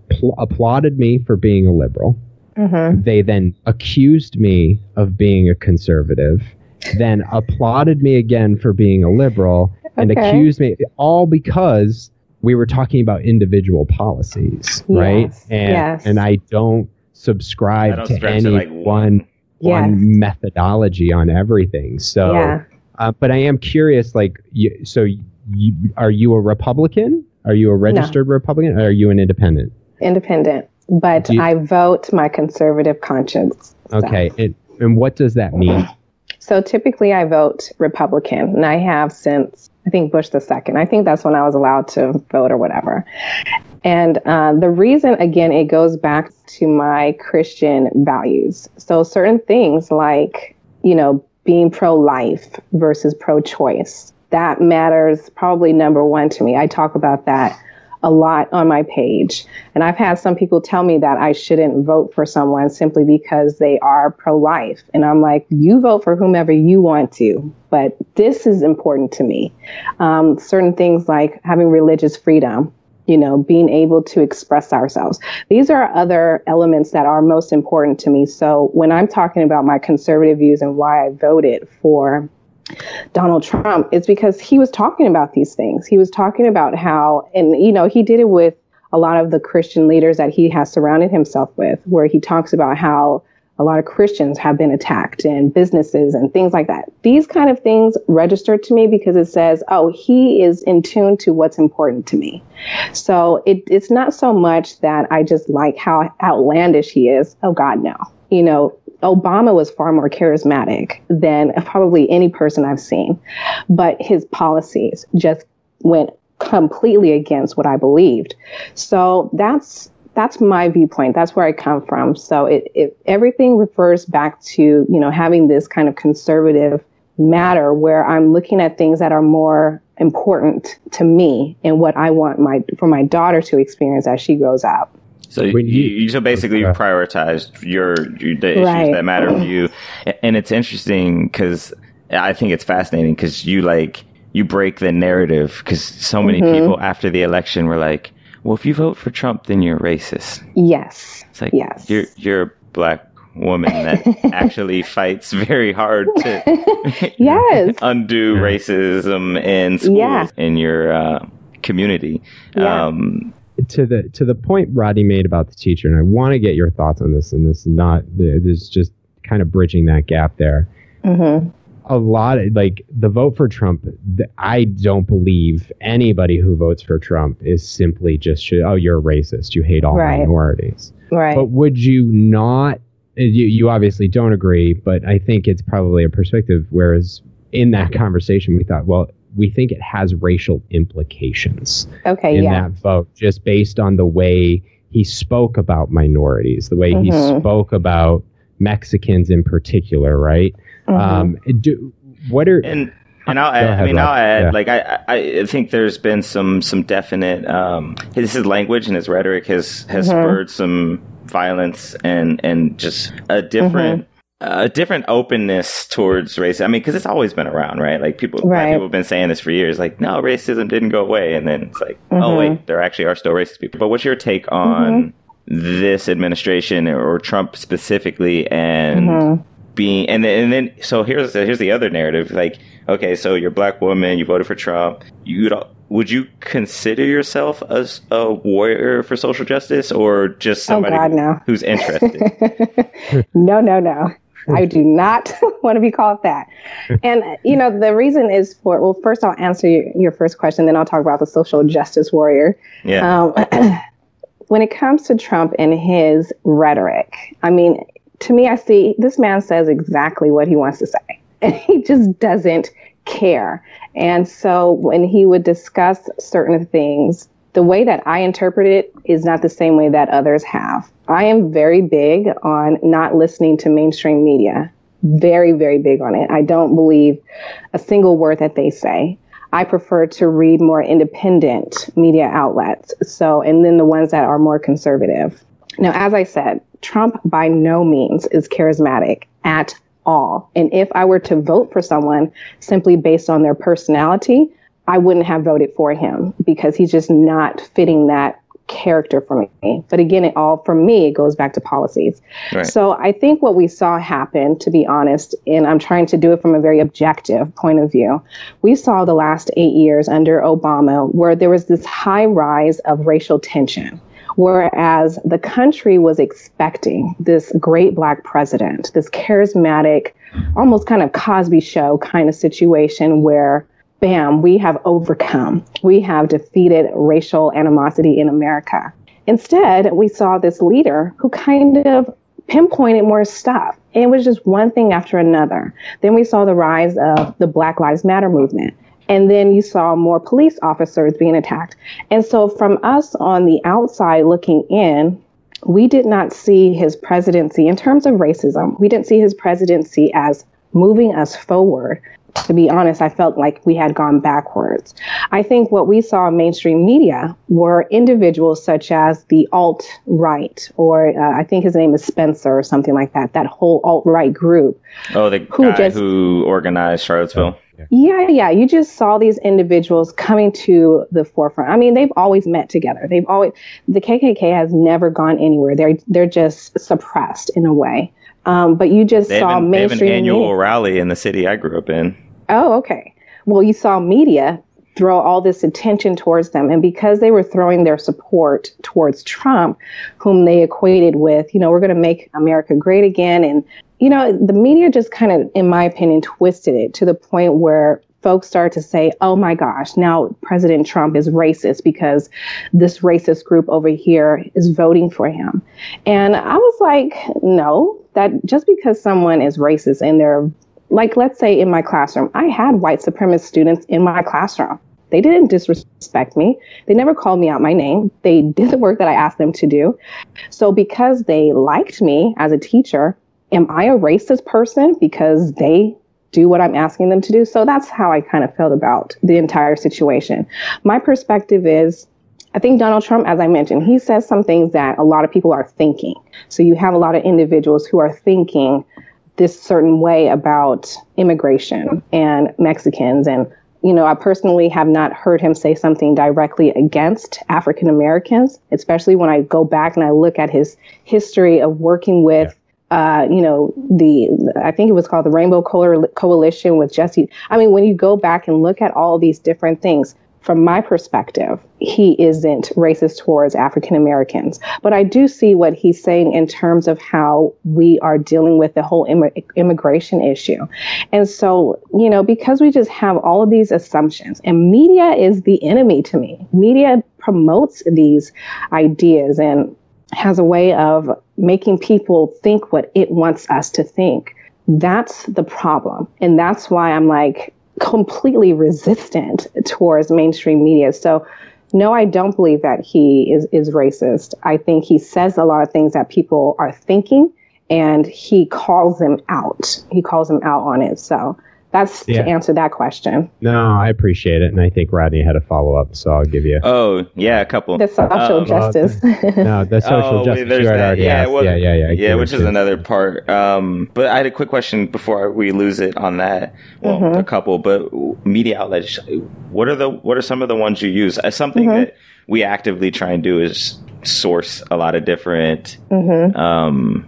pl- applauded me for being a liberal. Mm-hmm. They then accused me of being a conservative, then applauded me again for being a liberal, and okay. accused me all because we were talking about individual policies, right? Yes. And yes. and I don't subscribe, I don't to any to like one one methodology on everything. So, yeah. uh, but I am curious. Like, you, so you, are you a Republican? Are you a registered no. Republican? Or are you an independent? Independent, but you, I vote my conservative conscience. Okay, and, and what does that mean? So typically I vote Republican, and I have since I think Bush the second. I think that's when I was allowed to vote or whatever. And uh, the reason, again, it goes back to my Christian values. So certain things like, you know, being pro life versus pro choice, that matters probably number one to me. I talk about that a lot on my page. And I've had some people tell me that I shouldn't vote for someone simply because they are pro life. And I'm like, you vote for whomever you want to, but this is important to me. Um, certain things like having religious freedom, you know, being able to express ourselves. These are other elements that are most important to me. So when I'm talking about my conservative views and why I voted for Donald Trump is because he was talking about these things. He was talking about how, and you know, he did it with a lot of the Christian leaders that he has surrounded himself with, where he talks about how a lot of Christians have been attacked and businesses and things like that. These kind of things register to me because it says, oh, he is in tune to what's important to me. So it, it's not so much that I just like how outlandish he is. Oh, God, no. You know, Obama was far more charismatic than probably any person I've seen, but his policies just went completely against what I believed. So that's that's my viewpoint. That's where I come from. So it, it everything refers back to you know having this kind of conservative matter where I'm looking at things that are more important to me and what I want my for my daughter to experience as she grows up. So you, you, so basically you've prioritized your, your the issues right. that matter to you, and it's interesting because I think it's fascinating because you like you break the narrative because so many mm-hmm. people after the election were like, well, if you vote for Trump, then you're racist. Yes. It's like yes. you're you're a black woman that actually fights very hard to yes undo racism in schools yeah. in your uh, community. Yeah. Um, to the to the point Rodney made about the teacher, and I want to get your thoughts on this. And this is not this is just kind of bridging that gap there. Mm-hmm. A lot of, like the vote for Trump. I don't believe anybody who votes for Trump is simply just oh you're a racist, you hate all right. minorities. Right. But would you not? You you obviously don't agree, but I think it's probably a perspective. Whereas in that conversation, we thought, well, we think it has racial implications. Okay, in yeah. that vote, just based on the way he spoke about minorities, the way mm-hmm. he spoke about Mexicans in particular, right? Mm-hmm. Um, do, what are and and I'll add, ahead, I mean, I'll add, yeah. like, I, I think there's been some, some definite, um, his, his language and his rhetoric has, has mm-hmm. spurred some violence and, and just a different, mm-hmm a different openness towards racism. I mean, because it's always been around, right? Like people, right. people have been saying this for years. Like, no, racism didn't go away, and then it's like, oh, mm-hmm. oh wait, there actually are still racist people. But what's your take on mm-hmm. this administration or Trump specifically, and mm-hmm. being and then, and then so here's here's the other narrative. Like, okay, so you're a black woman, you voted for Trump, you. Would you consider yourself as a warrior for social justice, or just oh, somebody oh God, no. who's interested? no, no, no. I do not want to be called that. And, you know, the reason is for, well, first I'll answer your, your first question, then I'll talk about the social justice warrior. Yeah. Um, when it comes to Trump and his rhetoric, I mean, to me, I see this man says exactly what he wants to say, and he just doesn't care. And so when he would discuss certain things, the way that I interpret it is not the same way that others have. I am very big on not listening to mainstream media. Very, very big on it. I don't believe a single word that they say. I prefer to read more independent media outlets. So, and then the ones that are more conservative. Now, as I said, Trump by no means is charismatic at all. And if I were to vote for someone simply based on their personality, I wouldn't have voted for him because he's just not fitting that character for me. But again, it all for me, it goes back to policies. Right. So I think what we saw happen, to be honest, and I'm trying to do it from a very objective point of view, we saw the last eight years under Obama where there was this high rise of racial tension. Whereas the country was expecting this great black president, this charismatic, almost kind of Cosby show kind of situation where bam, we have overcome. We have defeated racial animosity in America. Instead, we saw this leader who kind of pinpointed more stuff. And it was just one thing after another. Then we saw the rise of the Black Lives Matter movement. And then you saw more police officers being attacked. And so, from us on the outside looking in, we did not see his presidency in terms of racism. We didn't see his presidency as moving us forward to be honest, I felt like we had gone backwards. I think what we saw in mainstream media were individuals such as the alt right, or uh, I think his name is Spencer or something like that, that whole alt right group. Oh, the who guy just, who organized Charlottesville. Yeah, yeah. You just saw these individuals coming to the forefront. I mean, they've always met together. They've always the KKK has never gone anywhere. They're they're just suppressed in a way. Um, but you just they saw an, mainstream. They have an annual rally in the city I grew up in. Oh, okay. Well, you saw media throw all this attention towards them. And because they were throwing their support towards Trump, whom they equated with, you know, we're going to make America great again. And, you know, the media just kind of, in my opinion, twisted it to the point where folks start to say, oh my gosh, now President Trump is racist because this racist group over here is voting for him. And I was like, no, that just because someone is racist and they're like, let's say in my classroom, I had white supremacist students in my classroom. They didn't disrespect me. They never called me out my name. They did the work that I asked them to do. So because they liked me as a teacher, am I a racist person because they do what I'm asking them to do? So that's how I kind of felt about the entire situation. My perspective is I think Donald Trump, as I mentioned, he says some things that a lot of people are thinking. So you have a lot of individuals who are thinking this certain way about immigration and Mexicans. And, you know, I personally have not heard him say something directly against African Americans, especially when I go back and I look at his history of working with. Uh, you know, the I think it was called the Rainbow Coalition with Jesse. I mean, when you go back and look at all these different things, from my perspective, he isn't racist towards African Americans. But I do see what he's saying in terms of how we are dealing with the whole Im- immigration issue. And so, you know, because we just have all of these assumptions, and media is the enemy to me, media promotes these ideas and has a way of making people think what it wants us to think. That's the problem. And that's why I'm like, completely resistant towards mainstream media. So, no, I don't believe that he is, is racist. I think he says a lot of things that people are thinking and he calls them out. He calls them out on it. So, that's yeah. to answer that question. No, I appreciate it, and I think Rodney had a follow up, so I'll give you. Oh yeah, a couple. The social um, justice. no, the social oh, justice. You already yeah, well, yeah, yeah, yeah, yeah, which is too. another part. Um, but I had a quick question before we lose it on that. Well, mm-hmm. a couple, but media outlets. What are the what are some of the ones you use? Uh, something mm-hmm. that we actively try and do is source a lot of different. Mm-hmm. Um,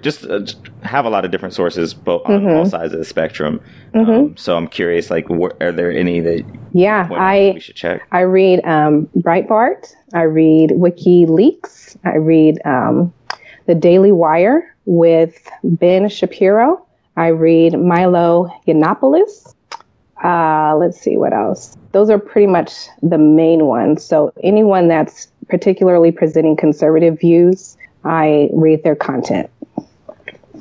just, uh, have a lot of different sources both on mm-hmm. both sides of the spectrum. Mm-hmm. Um, so I'm curious, like, wh- are there any that? Yeah, I we should check. I read um, Breitbart. I read WikiLeaks. I read um, the Daily Wire with Ben Shapiro. I read Milo Yiannopoulos. Uh, let's see what else. Those are pretty much the main ones. So anyone that's particularly presenting conservative views, I read their content.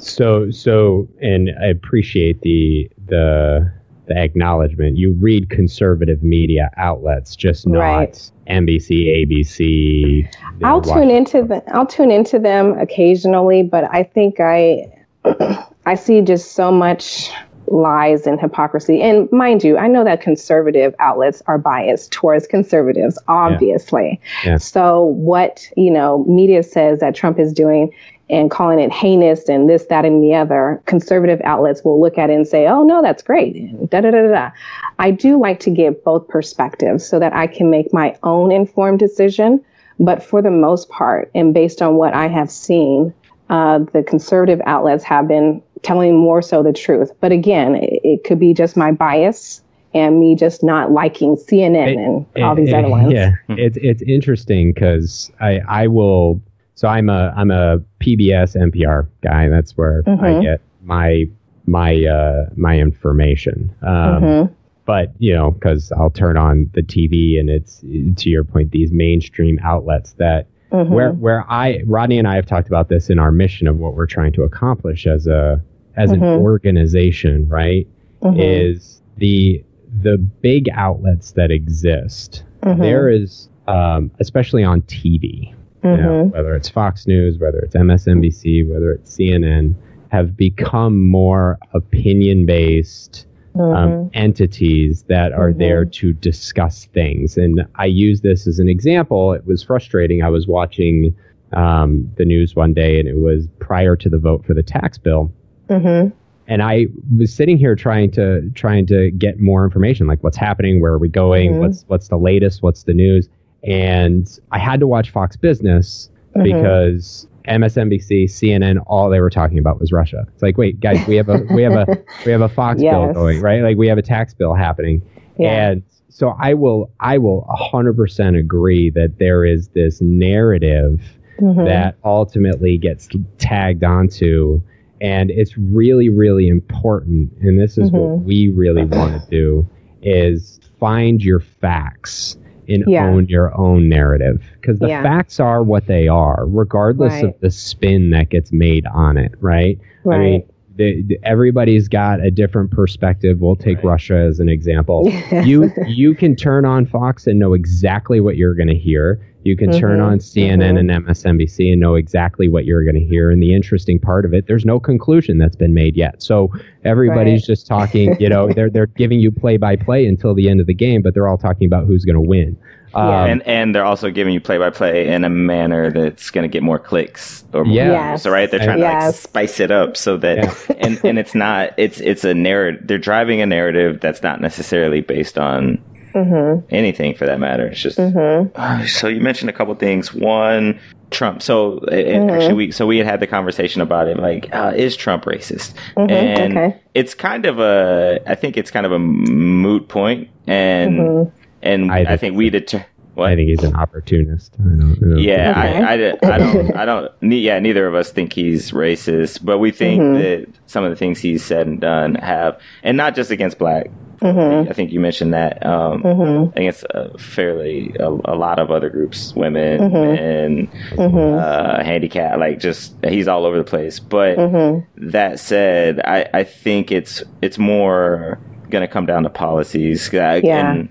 So so, and I appreciate the the the acknowledgement. You read conservative media outlets, just not right. NBC, ABC. I'll tune into the I'll tune into them occasionally, but I think I I see just so much lies and hypocrisy. And mind you, I know that conservative outlets are biased towards conservatives, obviously. Yeah. Yeah. So what, you know, media says that Trump is doing and calling it heinous and this, that, and the other, conservative outlets will look at it and say, oh, no, that's great. Da, da, da, da. I do like to give both perspectives so that I can make my own informed decision. But for the most part, and based on what I have seen, uh, the conservative outlets have been telling more so the truth. But again, it, it could be just my bias and me just not liking CNN it, and all these other ones. Yeah, it's it's interesting because I I will so I'm a I'm a PBS NPR guy. That's where mm-hmm. I get my my uh, my information. Um, mm-hmm. But you know, because I'll turn on the TV and it's to your point, these mainstream outlets that mm-hmm. where where I Rodney and I have talked about this in our mission of what we're trying to accomplish as a as an mm-hmm. organization, right? Mm-hmm. Is the the big outlets that exist. Mm-hmm. There is, um, especially on TV, mm-hmm. you know, mm-hmm. whether it's Fox News, whether it's MSNBC, whether it's CNN, have become more opinion based, um, entities that are there to discuss things. And I use this as an example. It was frustrating. I was watching um, the news one day, and it was prior to the vote for the tax bill. Mm-hmm. And I was sitting here trying to trying to get more information, like what's happening, where are we going, Mhm. what's what's the latest, what's the news, and I had to watch Fox Business Mhm. because MSNBC, CNN, all they were talking about was Russia. It's like, wait, guys, we have a we have a we have a Fox bill going, right? Like we have a tax bill happening. Yeah. And so I will I will 100% agree that there is this narrative Mhm. that ultimately gets tagged onto and it's really really important and this is what Mhm. we really want to do is find your facts and Yeah. own your own narrative because the Yeah. facts are what they are regardless Right. of the spin that gets made on it right right. I mean, the, the- everybody's got a different perspective. We'll take Right. Russia as an example. you you can turn on Fox and know exactly what you're going to hear. You can turn Mhm, on CNN mhm. and MSNBC and know exactly what you're going to hear. And the interesting part of it, there's no conclusion that's been made yet. So everybody's Right. just talking. You know, they're they're giving you play by play until the end of the game, but they're all talking about who's going to win. Um, Yeah. and and they're also giving you play by play in a manner that's going to get more clicks or more Yeah. Yes. so right they're trying to like spice it up so that and and it's not it's it's a narrative they're driving a narrative that's not necessarily based on Mm-hmm. anything for that matter it's just Mm-hmm. Uh, so you mentioned a couple things one Trump so Mhm. actually we so we had had the conversation about it like uh, is Trump racist Mhm, and okay. it's kind of a I think it's kind of a moot point and Mhm. and I I, think think we deter what I think he's an opportunist. I don't, I don't yeah, Okay. I, I, I don't, I don't, yeah, neither of us think he's racist, but we think Mhm. that some of the things he's said and done have, and not just against black. Mhm. I think you mentioned that. Um, Mhm. against uh, fairly a, a lot of other groups, women Mhm. and Mhm. uh, handicap, like just he's all over the place. But Mhm. that said, I, I think it's it's more going to come down to policies uh, Yeah. and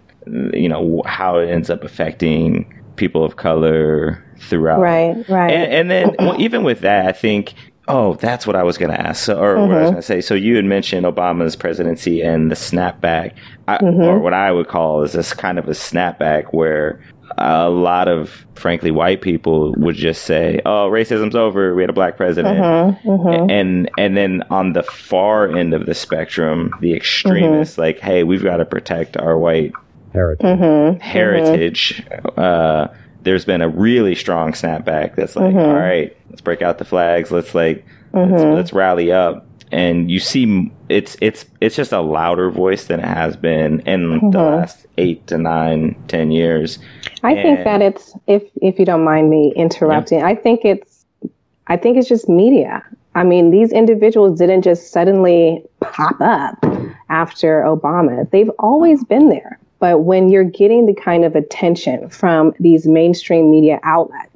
you know how it ends up affecting people of color throughout. Right. Right. And, and then well, even with that, I think. Oh, that's what I was going to ask, so, or what I was Mhm. going to say. So you had mentioned Obama's presidency and the snapback, I, Mhm. or what I would call is this kind of a snapback where a lot of, frankly, white people would just say, "Oh, racism's over. We had a black president." Mhm. Mhm. and and then on the far end of the spectrum the extremists like hey we've got to protect our white heritage. Heritage uh there's been a really strong snapback that's like Mhm. all right let's break out the flags let's like let's, Mhm. let's rally up and you see it's it's it's just a louder voice than it has been in the Mhm. last eight to nine ten years I think that it's if if you don't mind me interrupting, I think it's I think it's just media. I mean, these individuals didn't just suddenly pop up after Obama. They've always been there. But when you're getting the kind of attention from these mainstream media outlets,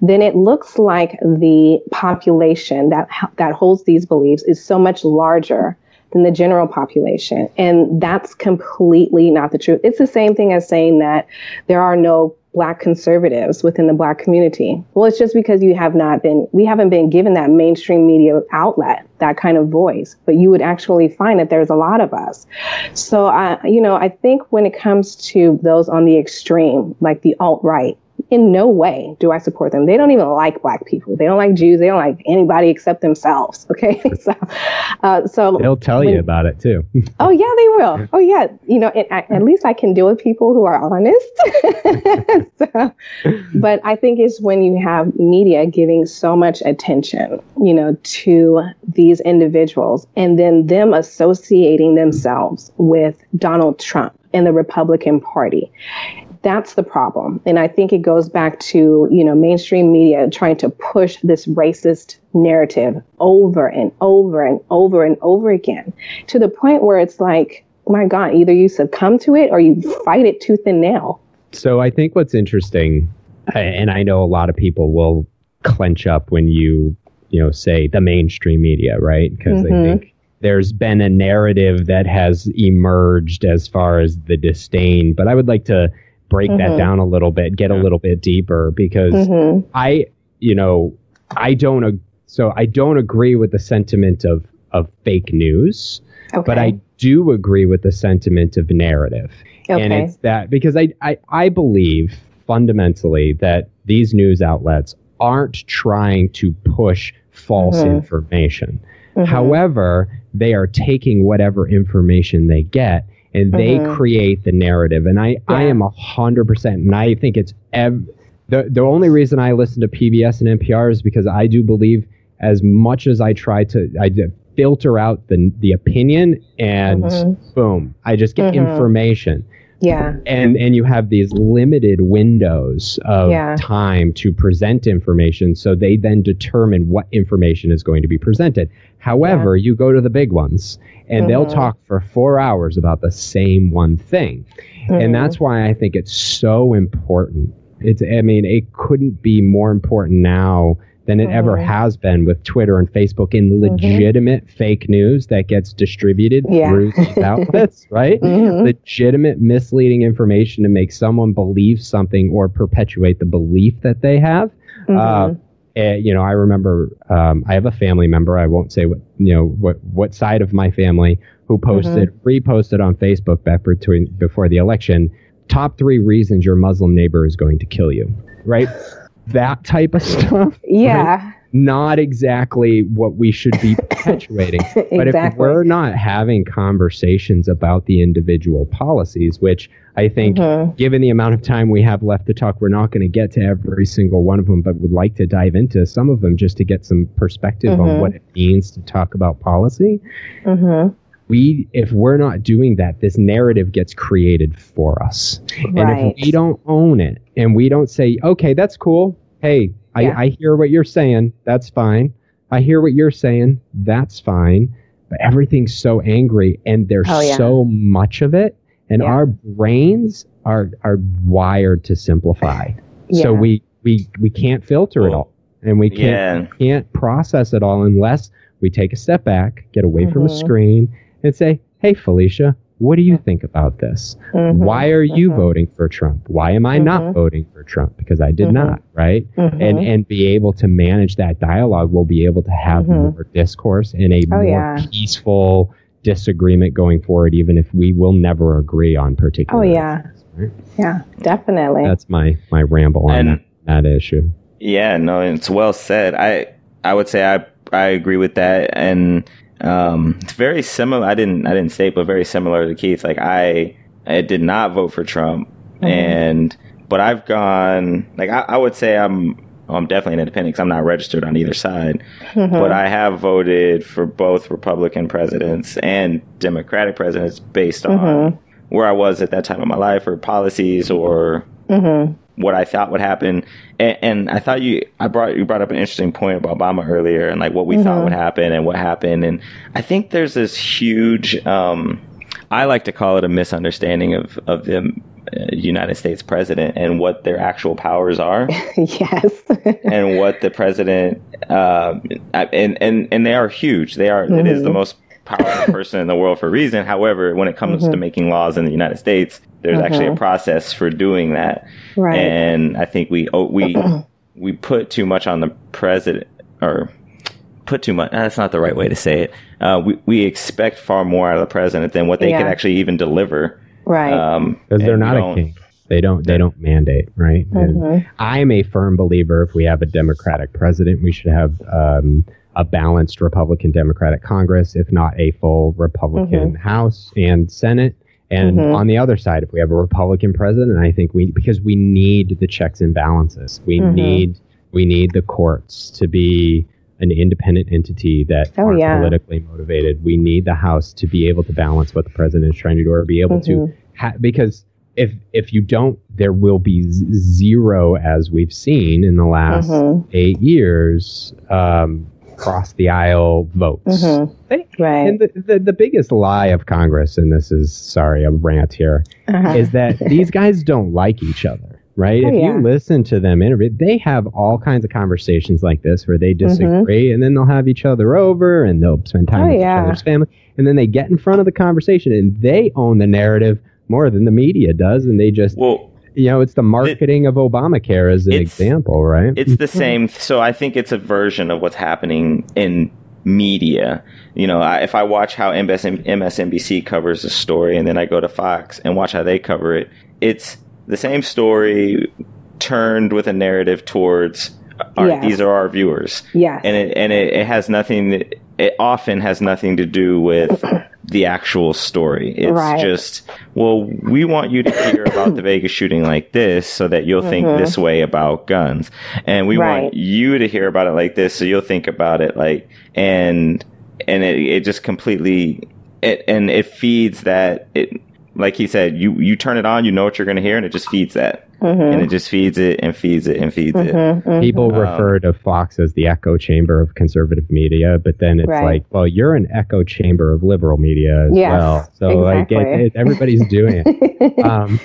then it looks like the population that that holds these beliefs is so much larger than the general population. And that's completely not the truth. It's the same thing as saying that there are no black conservatives within the black community. Well, it's just because you have not been, we haven't been given that mainstream media outlet, that kind of voice, but you would actually find that there's a lot of us. So I, you know, I think when it comes to those on the extreme, like the alt-right, in no way do I support them. They don't even like black people. They don't like Jews. They don't like anybody except themselves. Okay. so, uh, so They'll tell when- you about it too. Oh yeah, they will. Oh yeah, you know, I, at least I can deal with people who are honest. so, but I think it's when you have media giving so much attention, you know, to these individuals, and then them associating themselves with Donald Trump and the Republican Party. That's the problem. And I think it goes back to, you know, mainstream media trying to push this racist narrative over and over and over and over again to the point where it's like, my God, either you succumb to it or you fight it tooth and nail. So I think what's interesting, and I know a lot of people will clench up when you, you know, say the mainstream media, right? Because Mhm. they think there's been a narrative that has emerged as far as the disdain. But I would like to break that Mhm. down a little bit, get a little bit deeper, because hmm I, you know, I don't. ag- So I don't agree with the sentiment of of fake news, Okay. but I do agree with the sentiment of narrative. And it's that because I, I, I believe fundamentally that these news outlets aren't trying to push false Mhm. information. Mhm. However, they are taking whatever information they get and they Mhm. create the narrative. And I, I am a hundred percent, and I think it's ev- the the only reason I listen to PBS and NPR is because I do believe as much as I try to I filter out the the opinion and Mhm. boom, I just get Mhm. information yeah. and and you have these limited windows of Yeah. time to present information so they then determine what information is going to be presented however you go to the big ones and they'll Mhm. talk for four hours about the same one thing Mhm. and that's why i think it's so important it's i mean it couldn't be more important now than it ever Mhm. has been with Twitter and Facebook in legitimate fake news that gets distributed Yeah. through these outlets, right? Mhm. legitimate misleading information to make someone believe something or perpetuate the belief that they have. Uh, eh, you know, I remember um, I have a family member. I won't say what you know what what side of my family who posted reposted on Facebook back between before the election. Top three reasons your Muslim neighbor is going to kill you. Right. that type of stuff. yeah. Not exactly what we should be perpetuating. But if we're not having conversations about the individual policies, which I think, Mhm. given the amount of time we have left to talk, we're not going to get to every single one of them, but would like to dive into some of them just to get some perspective on Mhm. what it means to talk about policy. Mhm. We, if we're not doing that, this narrative gets created for us. And if we don't own it and we don't say, okay, that's cool. Hey, Yeah. I, I hear what you're saying. That's fine. I hear what you're saying. That's fine. But everything's so angry and there's Oh, yeah. so much of it. And Yeah. our brains are, are wired to simplify. So we, we, we can't filter it all. And we can't, can't process it all unless we take a step back, get away from a mm-hmm. screen, and say, hey, Felicia, what do you think about this? Mhm. Why are you Mhm. voting for Trump? Why am I not Mhm. voting for Trump? Because I did Mhm. not, right? And and be able to manage that dialogue, we'll be able to have Mhm. more discourse and a Oh, more yeah. peaceful disagreement going forward, even if we will never agree on particular. Oh, yeah. things, right? yeah. Definitely. That's my my ramble on And- that, that issue. Yeah, no, it's well said. I I would say I I agree with that, and um, it's very similar. I didn't I didn't say, it, but very similar to Keith. Like I I did not vote for Trump, Mhm. and but I've gone like I, I would say I'm I'm definitely an independent because I'm not registered on either side, Mhm. but I have voted for both Republican presidents and Democratic presidents based on Mhm. where I was at that time of my life or policies or Mhm. What I thought would happen. And, and I thought you, I brought you brought up an interesting point about Obama earlier, and like what we thought Mhm. would happen and what happened. And I think there's this huge, um, I like to call it a misunderstanding of of the uh, United States president and what their actual powers are. yes. and what the president um, and and and they are huge. They are. It is the Mhm. most powerful person in the world for a reason. However, when it comes to Mhm. making laws in the United States, there's actually a process for doing that. right. And I think we oh, we we put too much on the president or put too much. That's not the right way to say it. Uh, we we expect far more out of the president than what they Yeah. can actually even deliver. right. Um, Because they're not a king. They don't they don't mandate, right? And Mhm. I'm a firm believer if we have a Democratic president, we should have um, a balanced Republican Democratic Congress, if not a full Republican House and Senate. And Mhm. on the other side, if we have a Republican president, I think we because we need the checks and balances. We Mhm. need we need the courts to be an independent entity that Oh, aren't yeah. politically motivated. We need the House to be able to balance what the president is trying to do or be able to Mhm. ha- because if if you don't, there will be zero, as we've seen in the last Mhm. eight years, um, cross the aisle votes. Mhm. They- Right. And the, the the biggest lie of Congress, and this is sorry, a rant here, Uh-huh. is that these guys don't like each other. Right? Oh, if yeah. you listen to them interview, they have all kinds of conversations like this where they Mm-hmm. disagree, and then they'll have each other over, and they'll spend time Oh, with yeah. each other's family, and then they get in front of the conversation, and they own the narrative more than the media does, and they just Well, you know, it's the marketing of Obamacare as an example, right? it's the same. So I think it's a version of what's happening in media. You know, I, if I watch how MSNBC covers a story and then I go to Fox and watch how they cover it, it's the same story turned with a narrative towards uh, our, yes. these are our viewers. Yes. And it, and it, it has nothing, it often has nothing to do with the actual story. It's right. just, well, we want you to hear about the Vegas shooting like this so that you'll mm-hmm. think this way about guns. And we right. want you to hear about it like this so you'll think about it like, and, and it, it just completely, it, and it feeds that, it, like he said, you, you turn it on, you know what you're going to hear, and it just feeds that. Mm-hmm. and it just feeds it and feeds it and feeds mm-hmm, it. Mm-hmm. People um, refer to Fox as the echo chamber of conservative media, but then it's right. like, well, you're an echo chamber of liberal media as yes, well. So exactly. like, it, it, everybody's doing it. um,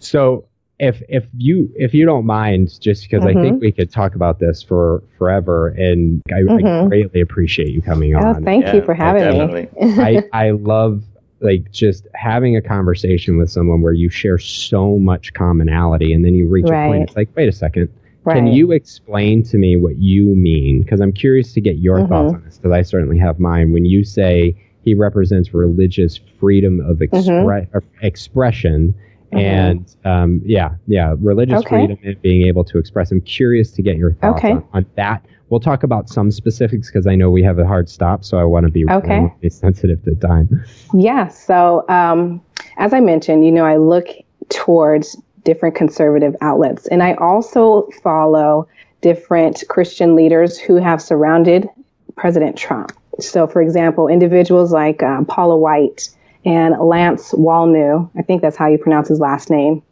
so if if you if you don't mind, just because I think mm-hmm. we could talk about this for forever, and I, I mm-hmm. greatly appreciate you coming oh, on. Thank yeah, you for having me. I I love like just having a conversation with someone where you share so much commonality and then you reach right. a point it's like wait a second right. can you explain to me what you mean because i'm curious to get your mm-hmm. thoughts on this because i certainly have mine when you say he represents religious freedom of expre- mm-hmm. expression mm-hmm. and um, yeah yeah religious okay. freedom and being able to express i'm curious to get your thoughts okay. on, on that We'll talk about some specifics because I know we have a hard stop, so I want to be okay. sensitive to time. Yeah. So, um, as I mentioned, you know, I look towards different conservative outlets, and I also follow different Christian leaders who have surrounded President Trump. So, for example, individuals like um, Paula White and Lance Wallnau, I think that's how you pronounce his last name,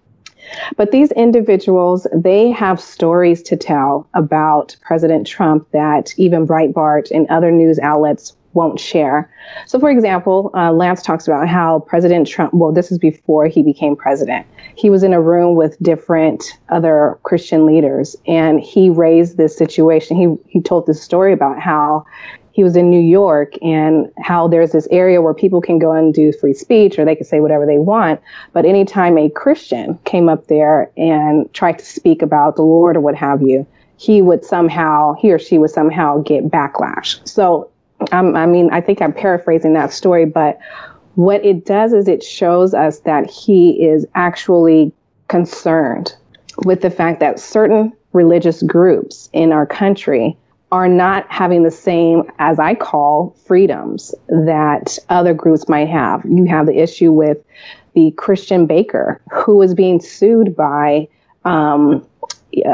but these individuals, they have stories to tell about President Trump that even Breitbart and other news outlets won't share. So, for example, uh, Lance talks about how President Trump, well, this is before he became president. He was in a room with different other Christian leaders and he raised this situation. He, he told this story about how he was in New York and how there's this area where people can go and do free speech or they can say whatever they want. But anytime a Christian came up there and tried to speak about the Lord or what have you, he would somehow, he or she would somehow get backlash. So, um, I mean, I think I'm paraphrasing that story, but what it does is it shows us that he is actually concerned with the fact that certain religious groups in our country are not having the same, as I call, freedoms that other groups might have. You have the issue with the Christian baker who is being sued by um,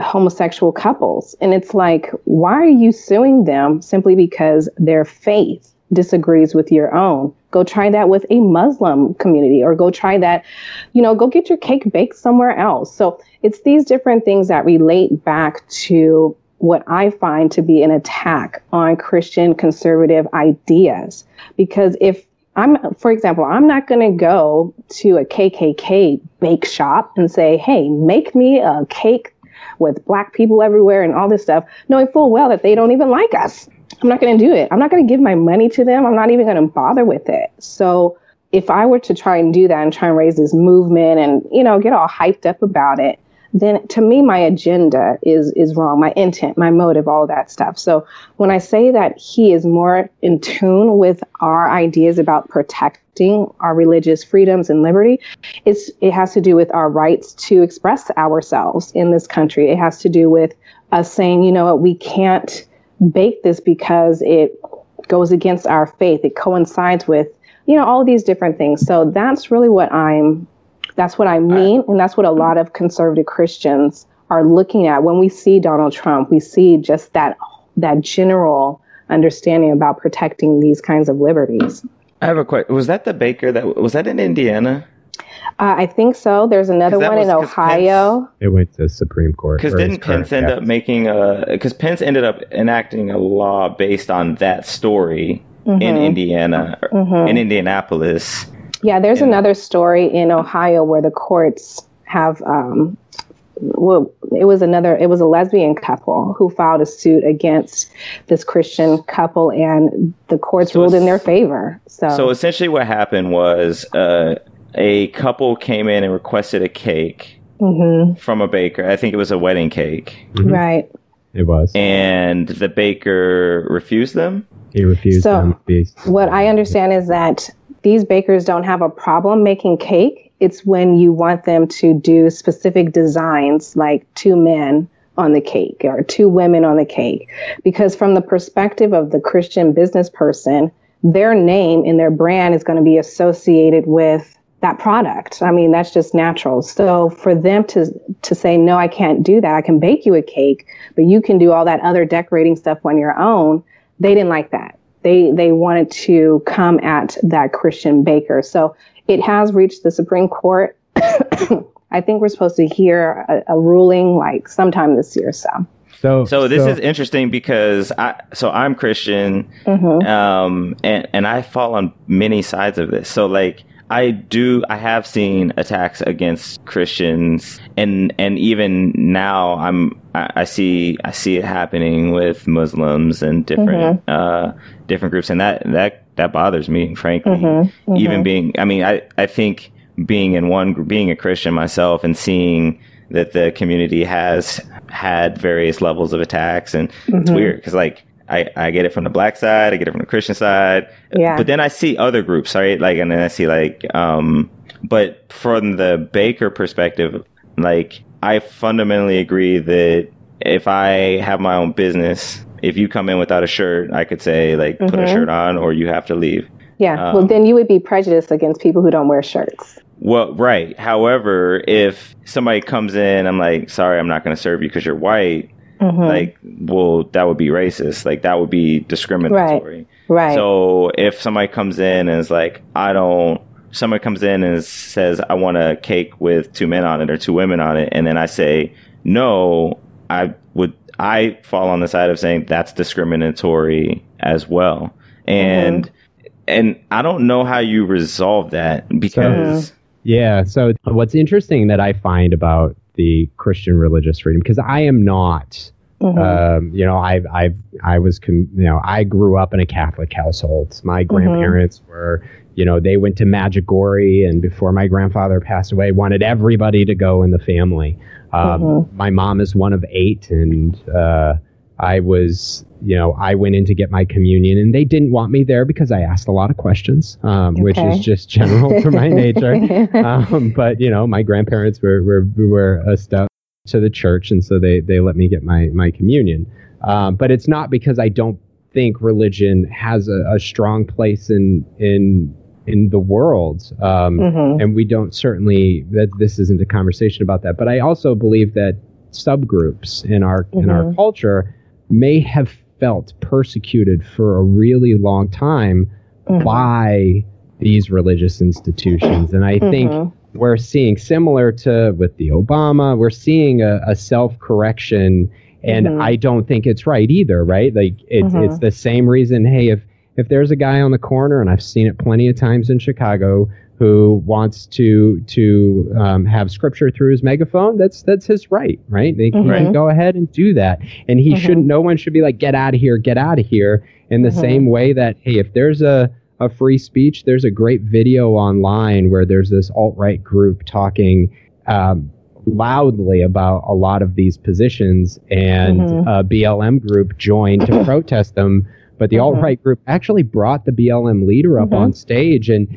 homosexual couples. And it's like, why are you suing them simply because their faith disagrees with your own? Go try that with a Muslim community or go try that, you know, go get your cake baked somewhere else. So it's these different things that relate back to what I find to be an attack on Christian conservative ideas. Because if I'm, for example, I'm not going to go to a KKK bake shop and say, hey, make me a cake with black people everywhere and all this stuff, knowing full well that they don't even like us. I'm not going to do it. I'm not going to give my money to them. I'm not even going to bother with it. So if I were to try and do that and try and raise this movement and, you know, get all hyped up about it, then to me my agenda is is wrong. My intent my motive all that stuff. So when i say that he is more in tune with our ideas about protecting our religious freedoms and liberty it's it has to do with our rights to express ourselves in this country. It has to do with us saying you know what we can't bake this because it goes against our faith. It coincides with you know all these different things. So that's really what i'm that's what I mean. And that's what a lot of conservative Christians are looking at. When we see Donald Trump, we see just that, that general understanding about protecting these kinds of liberties. I have a question. Was that the baker that was that in Indiana? Uh, I think so. There's another one was, in Ohio. Pence, it went to Supreme Court. Because didn't Pence end up making a? Because Pence ended up enacting a law based on that story mm-hmm. in Indiana, mm-hmm. in Indianapolis, yeah, there's another story in Ohio where the courts have um, well, it was another, it was a lesbian couple who filed a suit against this Christian couple, and the courts so ruled in their favor. So, so essentially, what happened was uh, a couple came in and requested a cake mm-hmm. from a baker. I think it was a wedding cake, mm-hmm. right? It was, and the baker refused them. He refused So- them. What I understand is that these bakers don't have a problem making cake. It's when you want them to do specific designs, like two men on the cake or two women on the cake. Because from the perspective of the Christian business person, their name and their brand is going to be associated with that product. I mean, that's just natural. So for them to to say no, I can't do that. I can bake you a cake, but you can do all that other decorating stuff on your own. They didn't like that. They they wanted to come at that Christian baker. So it has reached the Supreme Court. I think we're supposed to hear a, a ruling like sometime this year. So So, So this is interesting because I so I'm Christian, um, and and I fall on many sides of this. So like I do, I have seen attacks against Christians, and and even now I'm I, I see I see it happening with Muslims and different mm-hmm. uh, different groups, and that that that bothers me, frankly. Mm-hmm. Mm-hmm. Even being, I mean, I I think being in one being a Christian myself and seeing that the community has had various levels of attacks and it's weird because like I, I get it from the black side i get it from the christian side Yeah. but then i see other groups right like and then i see like um but from the baker perspective like i fundamentally agree that if i have my own business if you come in without a shirt i could say like put a shirt on or you have to leave yeah, well then you would be prejudiced against people who don't wear shirts. Well, right. However, if somebody comes in, I'm like, sorry, I'm not going to serve you because you're white. Mm-hmm. Like, well, that would be racist. Like, that would be discriminatory. Right. Right. So if somebody comes in and is like, I don't, somebody comes in and says, I want a cake with two men on it or two women on it, and then I say, no, I would, I fall on the side of saying that's discriminatory as well. And, mm-hmm. and I don't know how you resolve that because. Mm-hmm. Yeah. So what's interesting that I find about the Christian religious freedom, because I am not, um, you know, I I I was, com- you know, I grew up in a Catholic household. My grandparents were, you know, they went to Medjugorje, and before my grandfather passed away, wanted everybody to go in the family. Um, My mom is one of eight, and uh, I was, you know, I went in to get my communion, and they didn't want me there because I asked a lot of questions, um, which is just general for my nature. Um, but you know, my grandparents were were were a step to the church, and so they they let me get my my communion. Um, but it's not because I don't think religion has a, a strong place in in in the world, um, and we don't certainly that this isn't a conversation about that. But I also believe that subgroups in our in our culture may have felt persecuted for a really long time by these religious institutions, and I think we're seeing similar to with the Obama, we're seeing a, a self correction, and mm-hmm. I don't think it's right either. Right? Like it's mm-hmm. it's the same reason. Hey, if if there's a guy on the corner, and I've seen it plenty of times in Chicago, who wants to to um, have scripture through his megaphone, that's that's his right, right? They he can mm-hmm. go ahead and do that, and he shouldn't. No one should be like, get out of here, get out of here. In the same way that hey, if there's a a free speech, there's a great video online where there's this alt right group talking. Um, loudly about a lot of these positions and mm-hmm. a BLM group joined to protest them but the mm-hmm. alt-right group actually brought the BLM leader up mm-hmm. on stage and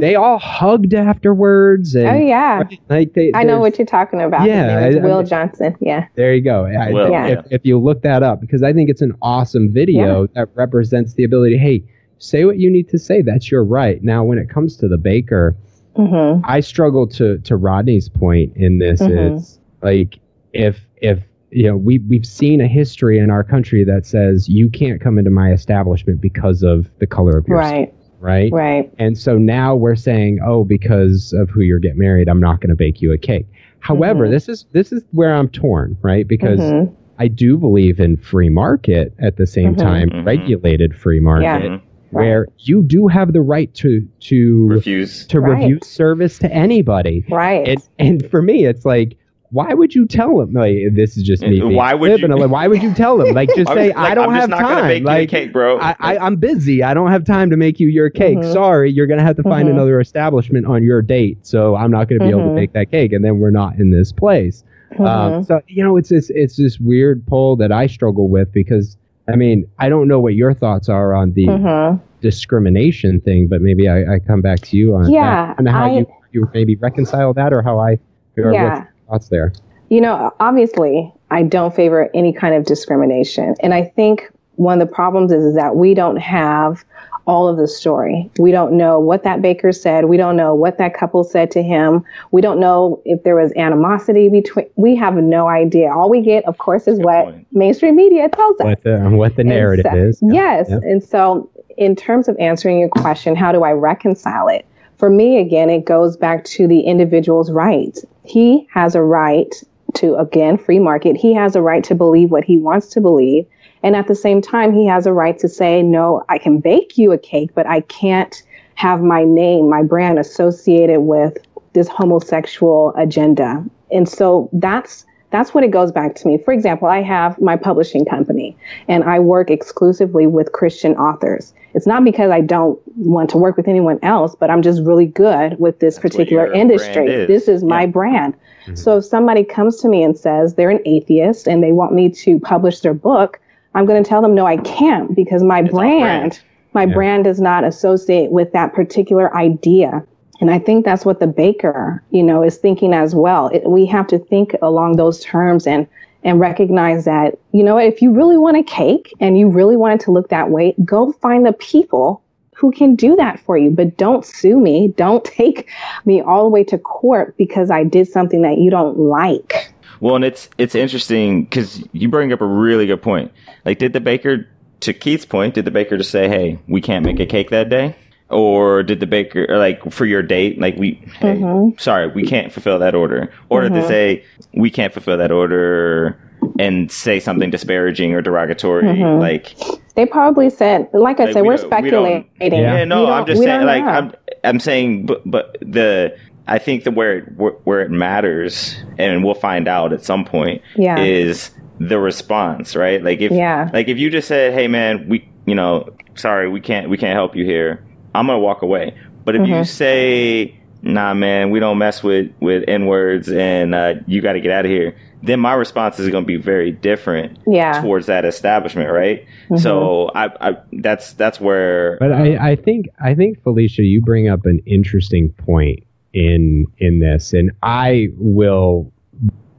they all hugged afterwards and Oh yeah. like they, I know what you're talking about. Yeah, His name is I- I- Will Johnson. Yeah. there you go. I- Well, Yeah. if, if you look that up, because I think it's an awesome video that represents the ability. Hey, say what you need to say. That's your right. Now, when it comes to the baker, Mm-hmm. I struggle to to Rodney's point in this Mhm. is like if if you know we we've seen a history in our country that says you can't come into my establishment because of the color of your skin, Right. right? Right. And so now we're saying, oh, because of who you're getting married, I'm not going to bake you a cake. However, Mhm. this is this is where I'm torn, right? Because Mhm. I do believe in free market at the same Mhm. time, Mhm. regulated free market, Yeah. Where you do have the right to to refuse. to Right. review service to anybody. Right. And and for me, it's like, why would you tell them? Like this is just me. Why would you- Like, why would you tell them? Like just say was like, I don't I'm just have not gonna time. you a like cake, bro. I, I, I'm busy. I don't have time to make you your cake. Mhm. Sorry, you're gonna have to find Mhm. another establishment on your date. So I'm not gonna be able to Mhm. make that cake, and then we're not in this place. Um, Mhm. so you know, it's this it's this weird pull that I struggle with because I mean, I don't know what your thoughts are on the mm-hmm. Discrimination thing, but maybe I, I, come back to you on yeah, that and how I, you, you maybe reconcile that or how I, or yeah. thoughts there. You know, obviously, I don't favor any kind of discrimination. And I think one of the problems is, is that we don't have all of the story. We don't know what that baker said. We don't know what that couple said to him. We don't know if there was animosity between. We have no idea. All we get, of course, is what point. mainstream media tells us. What the, what the narrative so, is. Yes. Yeah. And so, in terms of answering your question, how do I reconcile it? For me, again, it goes back to the individual's right. He has a right to, again, free market. He has a right to believe what he wants to believe. And at the same time, he has a right to say, no, I can bake you a cake, but I can't have my name, my brand associated with this homosexual agenda. And so that's that's what it goes back to me. For example, I have my publishing company and I work exclusively with Christian authors. It's not because I don't want to work with anyone else, but I'm just really good with this that's particular industry. Is. This is my yeah. brand. Mm-hmm. So if somebody comes to me and says they're an atheist and they want me to publish their book, I'm going to tell them, no, I can't because my it's brand, brand, my yeah. brand does not associate with that particular idea. And I think that's what the baker, you know, is thinking as well. It, we have to think along those terms and and recognize that, you know, if you really want a cake and you really want it to look that way, go find the people who can do that for you. But don't sue me. Don't take me all the way to court because I did something that you don't like. Well, and it's it's interesting because you bring up a really good point. Like, did the baker, to Keith's point, did the baker just say, "Hey, we can't make a cake that day"? or did the baker or like for your date like we hey, mm-hmm. sorry we can't fulfill that order or mm-hmm. did they say we can't fulfill that order and say something disparaging or derogatory mm-hmm. like they probably said like i like, said we are speculating we yeah. yeah no i'm just saying like i'm i'm saying but but the I think that where it, where it matters, and we'll find out at some point, yeah. is the response, right? Like if yeah. like if you just said, "Hey, man, we you know, sorry, we can't we can't help you here," I'm gonna walk away. But if mm-hmm. you say, "Nah, man, we don't mess with with n words, and uh, you got to get out of here," then my response is going to be very different yeah. towards that establishment, right? Mm-hmm. So I, I, that's that's where. But I, I think I think Felicia, you bring up an interesting point in in this, and I will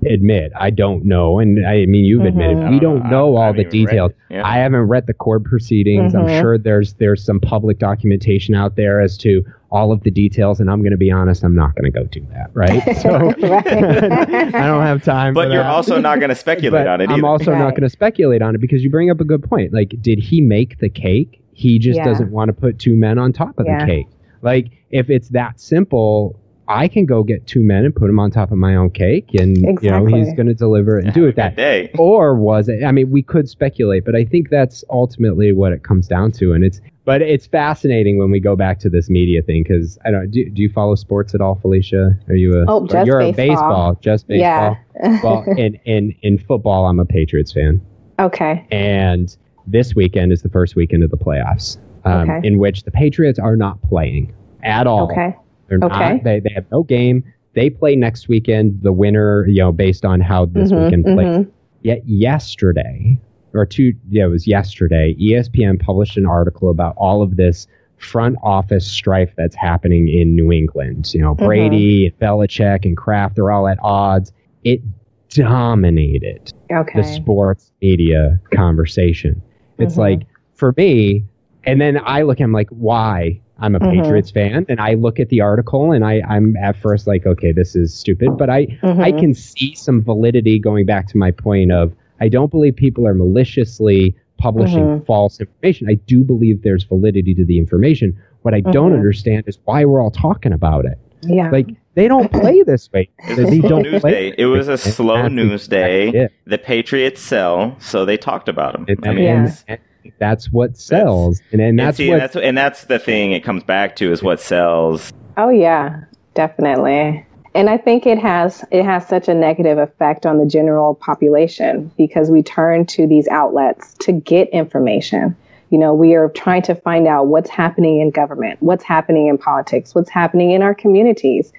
admit I don't know, and I mean you've mm-hmm. admitted we don't know all the details. Yeah. I haven't read the court proceedings. Mm-hmm. I'm sure there's there's some public documentation out there as to all of the details, and I'm going to be honest, I'm not going to go do that, right? So I don't have time. But you're that. also not going to speculate on it. Either. I'm also right. not going to speculate on it because you bring up a good point. Like, did he make the cake? He just yeah. doesn't want to put two men on top of yeah. the cake. Like, if it's that simple, I can go get two men and put them on top of my own cake, and exactly. you know he's going to deliver it and do it that day. Or was it? I mean, we could speculate, but I think that's ultimately what it comes down to. And it's but it's fascinating when we go back to this media thing because I don't. Do, do you follow sports at all, Felicia? Are you a? Oh, just you're baseball. a baseball, just baseball. Yeah. well, in in in football, I'm a Patriots fan. Okay. And this weekend is the first weekend of the playoffs, um, okay. in which the Patriots are not playing at all. Okay. They're okay. not. They they have no game. They play next weekend. The winner, you know, based on how this mm-hmm, weekend plays. Mm-hmm. Yet yesterday, or two, yeah, it was yesterday. ESPN published an article about all of this front office strife that's happening in New England. You know, mm-hmm. Brady, mm-hmm. Belichick, and Kraft, they're all at odds. It dominated okay. the sports media conversation. It's mm-hmm. like for me, and then I look, I'm like, why? I'm a mm-hmm. Patriots fan, and I look at the article, and I, I'm at first like, okay, this is stupid, but I, mm-hmm. I can see some validity going back to my point of I don't believe people are maliciously publishing mm-hmm. false information. I do believe there's validity to the information. What I don't mm-hmm. understand is why we're all talking about it. Yeah, like they don't play this way. They don't news play. Day. It was a slow news day. The Patriots sell, so they talked about them. It, I mean, yeah that's what sells, that's, and, and that's see, what that's and that's the thing. It comes back to is what sells. Oh yeah, definitely. And I think it has it has such a negative effect on the general population because we turn to these outlets to get information. You know, we are trying to find out what's happening in government, what's happening in politics, what's happening in our communities.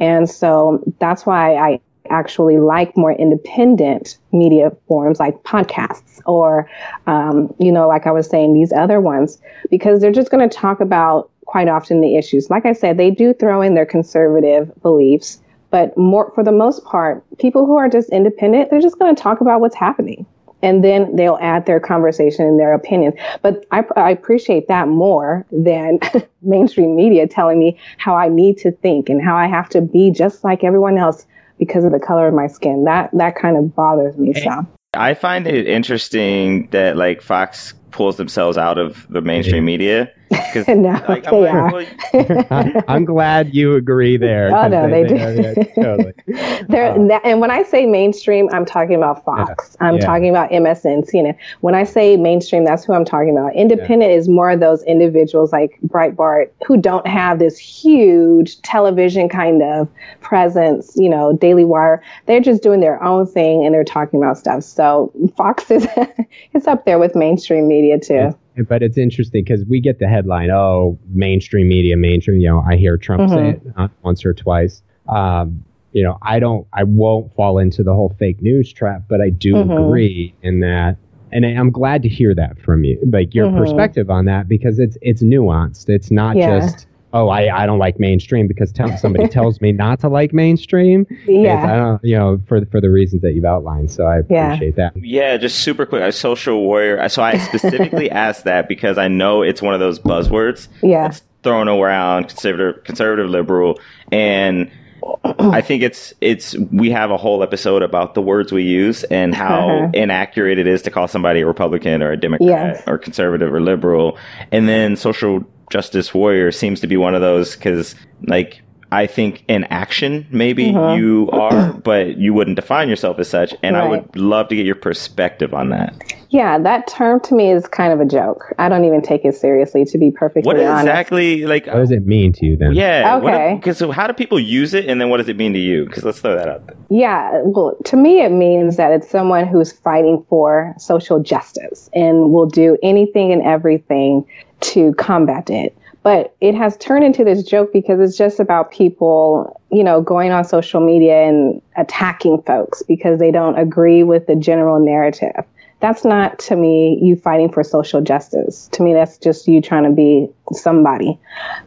And so that's why I actually like more independent media forms like podcasts or, um, you know, like I was saying, these other ones, because they're just going to talk about quite often the issues. Like I said, they do throw in their conservative beliefs, but more for the most part, people who are just independent, they're just going to talk about what's happening. And then they'll add their conversation and their opinions. But I, I appreciate that more than mainstream media telling me how I need to think and how I have to be just like everyone else because of the color of my skin. That that kind of bothers me some. I find it interesting that like Fox pulls themselves out of the mainstream media because no, like, I'm, like, well, I'm glad you agree there. Oh no, they, they do. yeah, totally. They're, um, and when I say mainstream, I'm talking about Fox. Yeah, I'm yeah. talking about MSN, CNN. When I say mainstream, that's who I'm talking about. Independent is more of those individuals like Breitbart who don't have this huge television kind of presence. You know, Daily Wire. They're just doing their own thing and they're talking about stuff. So Fox is it's up there with mainstream media too but it's interesting because we get the headline, oh, mainstream media, mainstream. You know, I hear Trump mm-hmm. say it uh, once or twice. Um, you know, I don't, I won't fall into the whole fake news trap, but I do mm-hmm. agree in that, and I'm glad to hear that from you, like your mm-hmm. perspective on that, because it's it's nuanced. It's not yeah. just oh, I, I don't like mainstream because t- somebody tells me not to like mainstream. Yeah. I don't, you know, for for the reasons that you've outlined. So I appreciate yeah. that. Yeah, just super quick. A social warrior. So I specifically asked that because I know it's one of those buzzwords. Yeah. It's thrown around conservative, conservative, liberal, and. I think it's it's we have a whole episode about the words we use and how uh-huh. inaccurate it is to call somebody a Republican or a Democrat yes. or conservative or liberal. And then social Justice Warrior seems to be one of those because, like, I think in action, maybe mm-hmm. you are, but you wouldn't define yourself as such. And right. I would love to get your perspective on that. Yeah, that term to me is kind of a joke. I don't even take it seriously, to be perfectly what honest. exactly, like, what does it mean to you then? Yeah. Okay. Because so how do people use it, and then what does it mean to you? Because let's throw that out there. Yeah. Well, to me, it means that it's someone who's fighting for social justice and will do anything and everything to combat it. But it has turned into this joke because it's just about people, you know, going on social media and attacking folks because they don't agree with the general narrative. That's not to me you fighting for social justice. To me, that's just you trying to be somebody.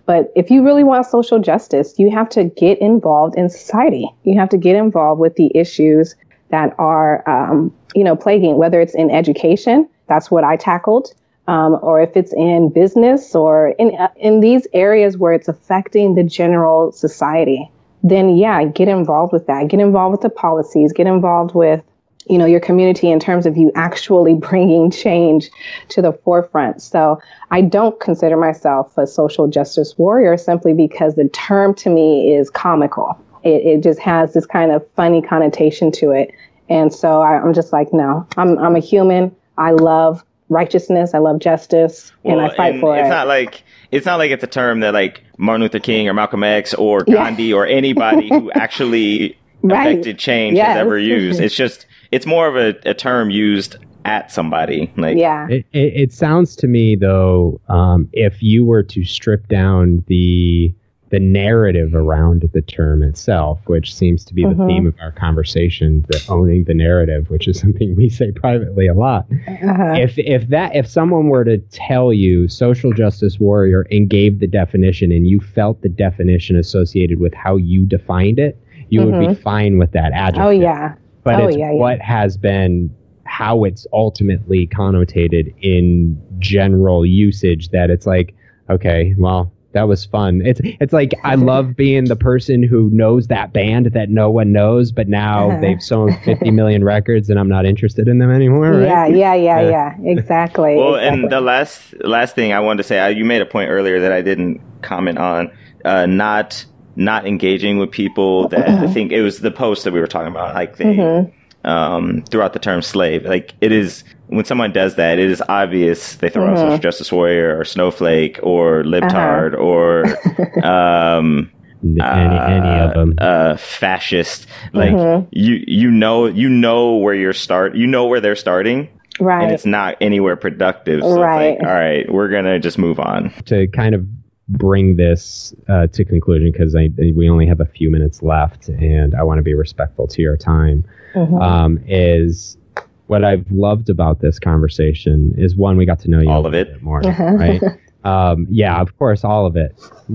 But if you really want social justice, you have to get involved in society. You have to get involved with the issues that are, um, you know, plaguing, whether it's in education. That's what I tackled um, or if it's in business or in in these areas where it's affecting the general society, then yeah, get involved with that. Get involved with the policies. Get involved with you know your community in terms of you actually bringing change to the forefront. So I don't consider myself a social justice warrior simply because the term to me is comical. It, it just has this kind of funny connotation to it. And so I, I'm just like, no, I'm, I'm a human. I love righteousness. I love justice, well, and I fight and for it's it. It's not like it's not like it's a term that like Martin Luther King or Malcolm X or Gandhi yeah. or anybody who actually right. affected change yes. has ever used. It's just it's more of a, a term used at somebody. Like yeah, it, it, it sounds to me though, um, if you were to strip down the the narrative around the term itself, which seems to be the uh-huh. theme of our conversation, the owning the narrative, which is something we say privately a lot. Uh-huh. If if that if someone were to tell you social justice warrior and gave the definition and you felt the definition associated with how you defined it, you would be mm-hmm. fine with that adjective. Oh yeah. But oh, it's yeah, what has been how it's ultimately connotated in general usage that it's like, okay, well, that was fun. It's it's like I love being the person who knows that band that no one knows, but now uh-huh. they've sold 50 million records and I'm not interested in them anymore. Right? Yeah, yeah, yeah, uh, yeah. Exactly. well, exactly. and the last last thing I wanted to say, you made a point earlier that I didn't comment on, uh, not not engaging with people that I think it was the post that we were talking about, like they. Mm-hmm um, throughout the term slave. Like it is when someone does that, it is obvious they throw mm-hmm. out social justice warrior or snowflake or libtard uh-huh. or um, any, any of them uh, uh, fascist. Like mm-hmm. you you know you know where you're start you know where they're starting. Right. And it's not anywhere productive. So right. Like, all right, we're gonna just move on. To kind of bring this uh, to conclusion because we only have a few minutes left, and I want to be respectful to your time. Mm-hmm. Um, is what I've loved about this conversation is one, we got to know you all of it more, right? um, yeah, of course, all of it.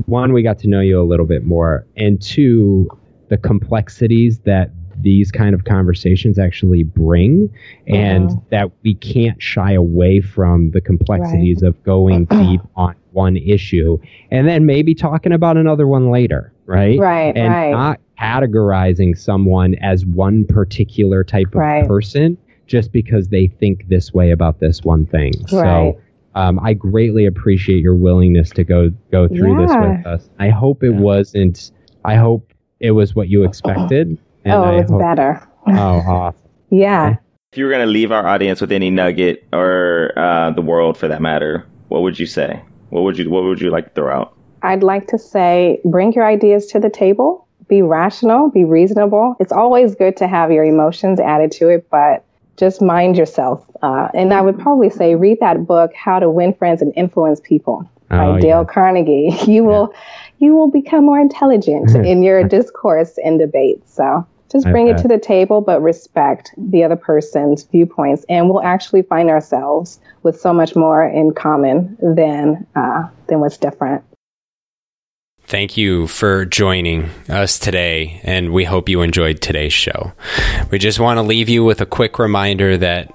One, we got to know you a little bit more, and two, the complexities that these kind of conversations actually bring and uh-huh. that we can't shy away from the complexities right. of going deep on one issue and then maybe talking about another one later right right and right. not categorizing someone as one particular type of right. person just because they think this way about this one thing right. so um, I greatly appreciate your willingness to go go through yeah. this with us. I hope it wasn't. I hope it was what you expected. And oh, I it's hope, better. oh, awesome. yeah. If you were going to leave our audience with any nugget or uh, the world for that matter, what would you say? What would you What would you like to throw out? I'd like to say, bring your ideas to the table. Be rational. Be reasonable. It's always good to have your emotions added to it, but just mind yourself. Uh, and I would probably say, read that book, How to Win Friends and Influence People by oh, Dale yeah. Carnegie. You will you will become more intelligent in your discourse and debate. So just bring it to the table, but respect the other person's viewpoints, and we'll actually find ourselves with so much more in common than uh, than what's different. Thank you for joining us today, and we hope you enjoyed today's show. We just want to leave you with a quick reminder that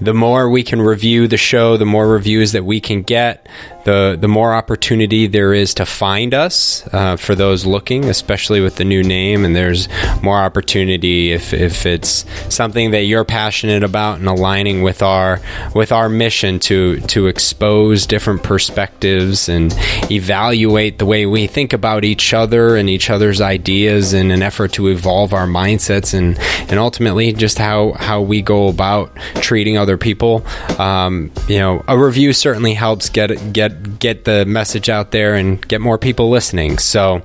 the more we can review the show, the more reviews that we can get, the the more opportunity there is to find us uh, for those looking, especially with the new name. And there's more opportunity if, if it's something that you're passionate about and aligning with our with our mission to to expose different perspectives and evaluate the way we think about each other and each other's ideas in an effort to evolve our mindsets and and ultimately just how how we go about treating other people. Um, you know, a review certainly helps get get get the message out there and get more people listening. So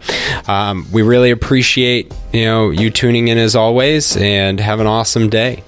um, we really appreciate you know you tuning in as always, and have an awesome day.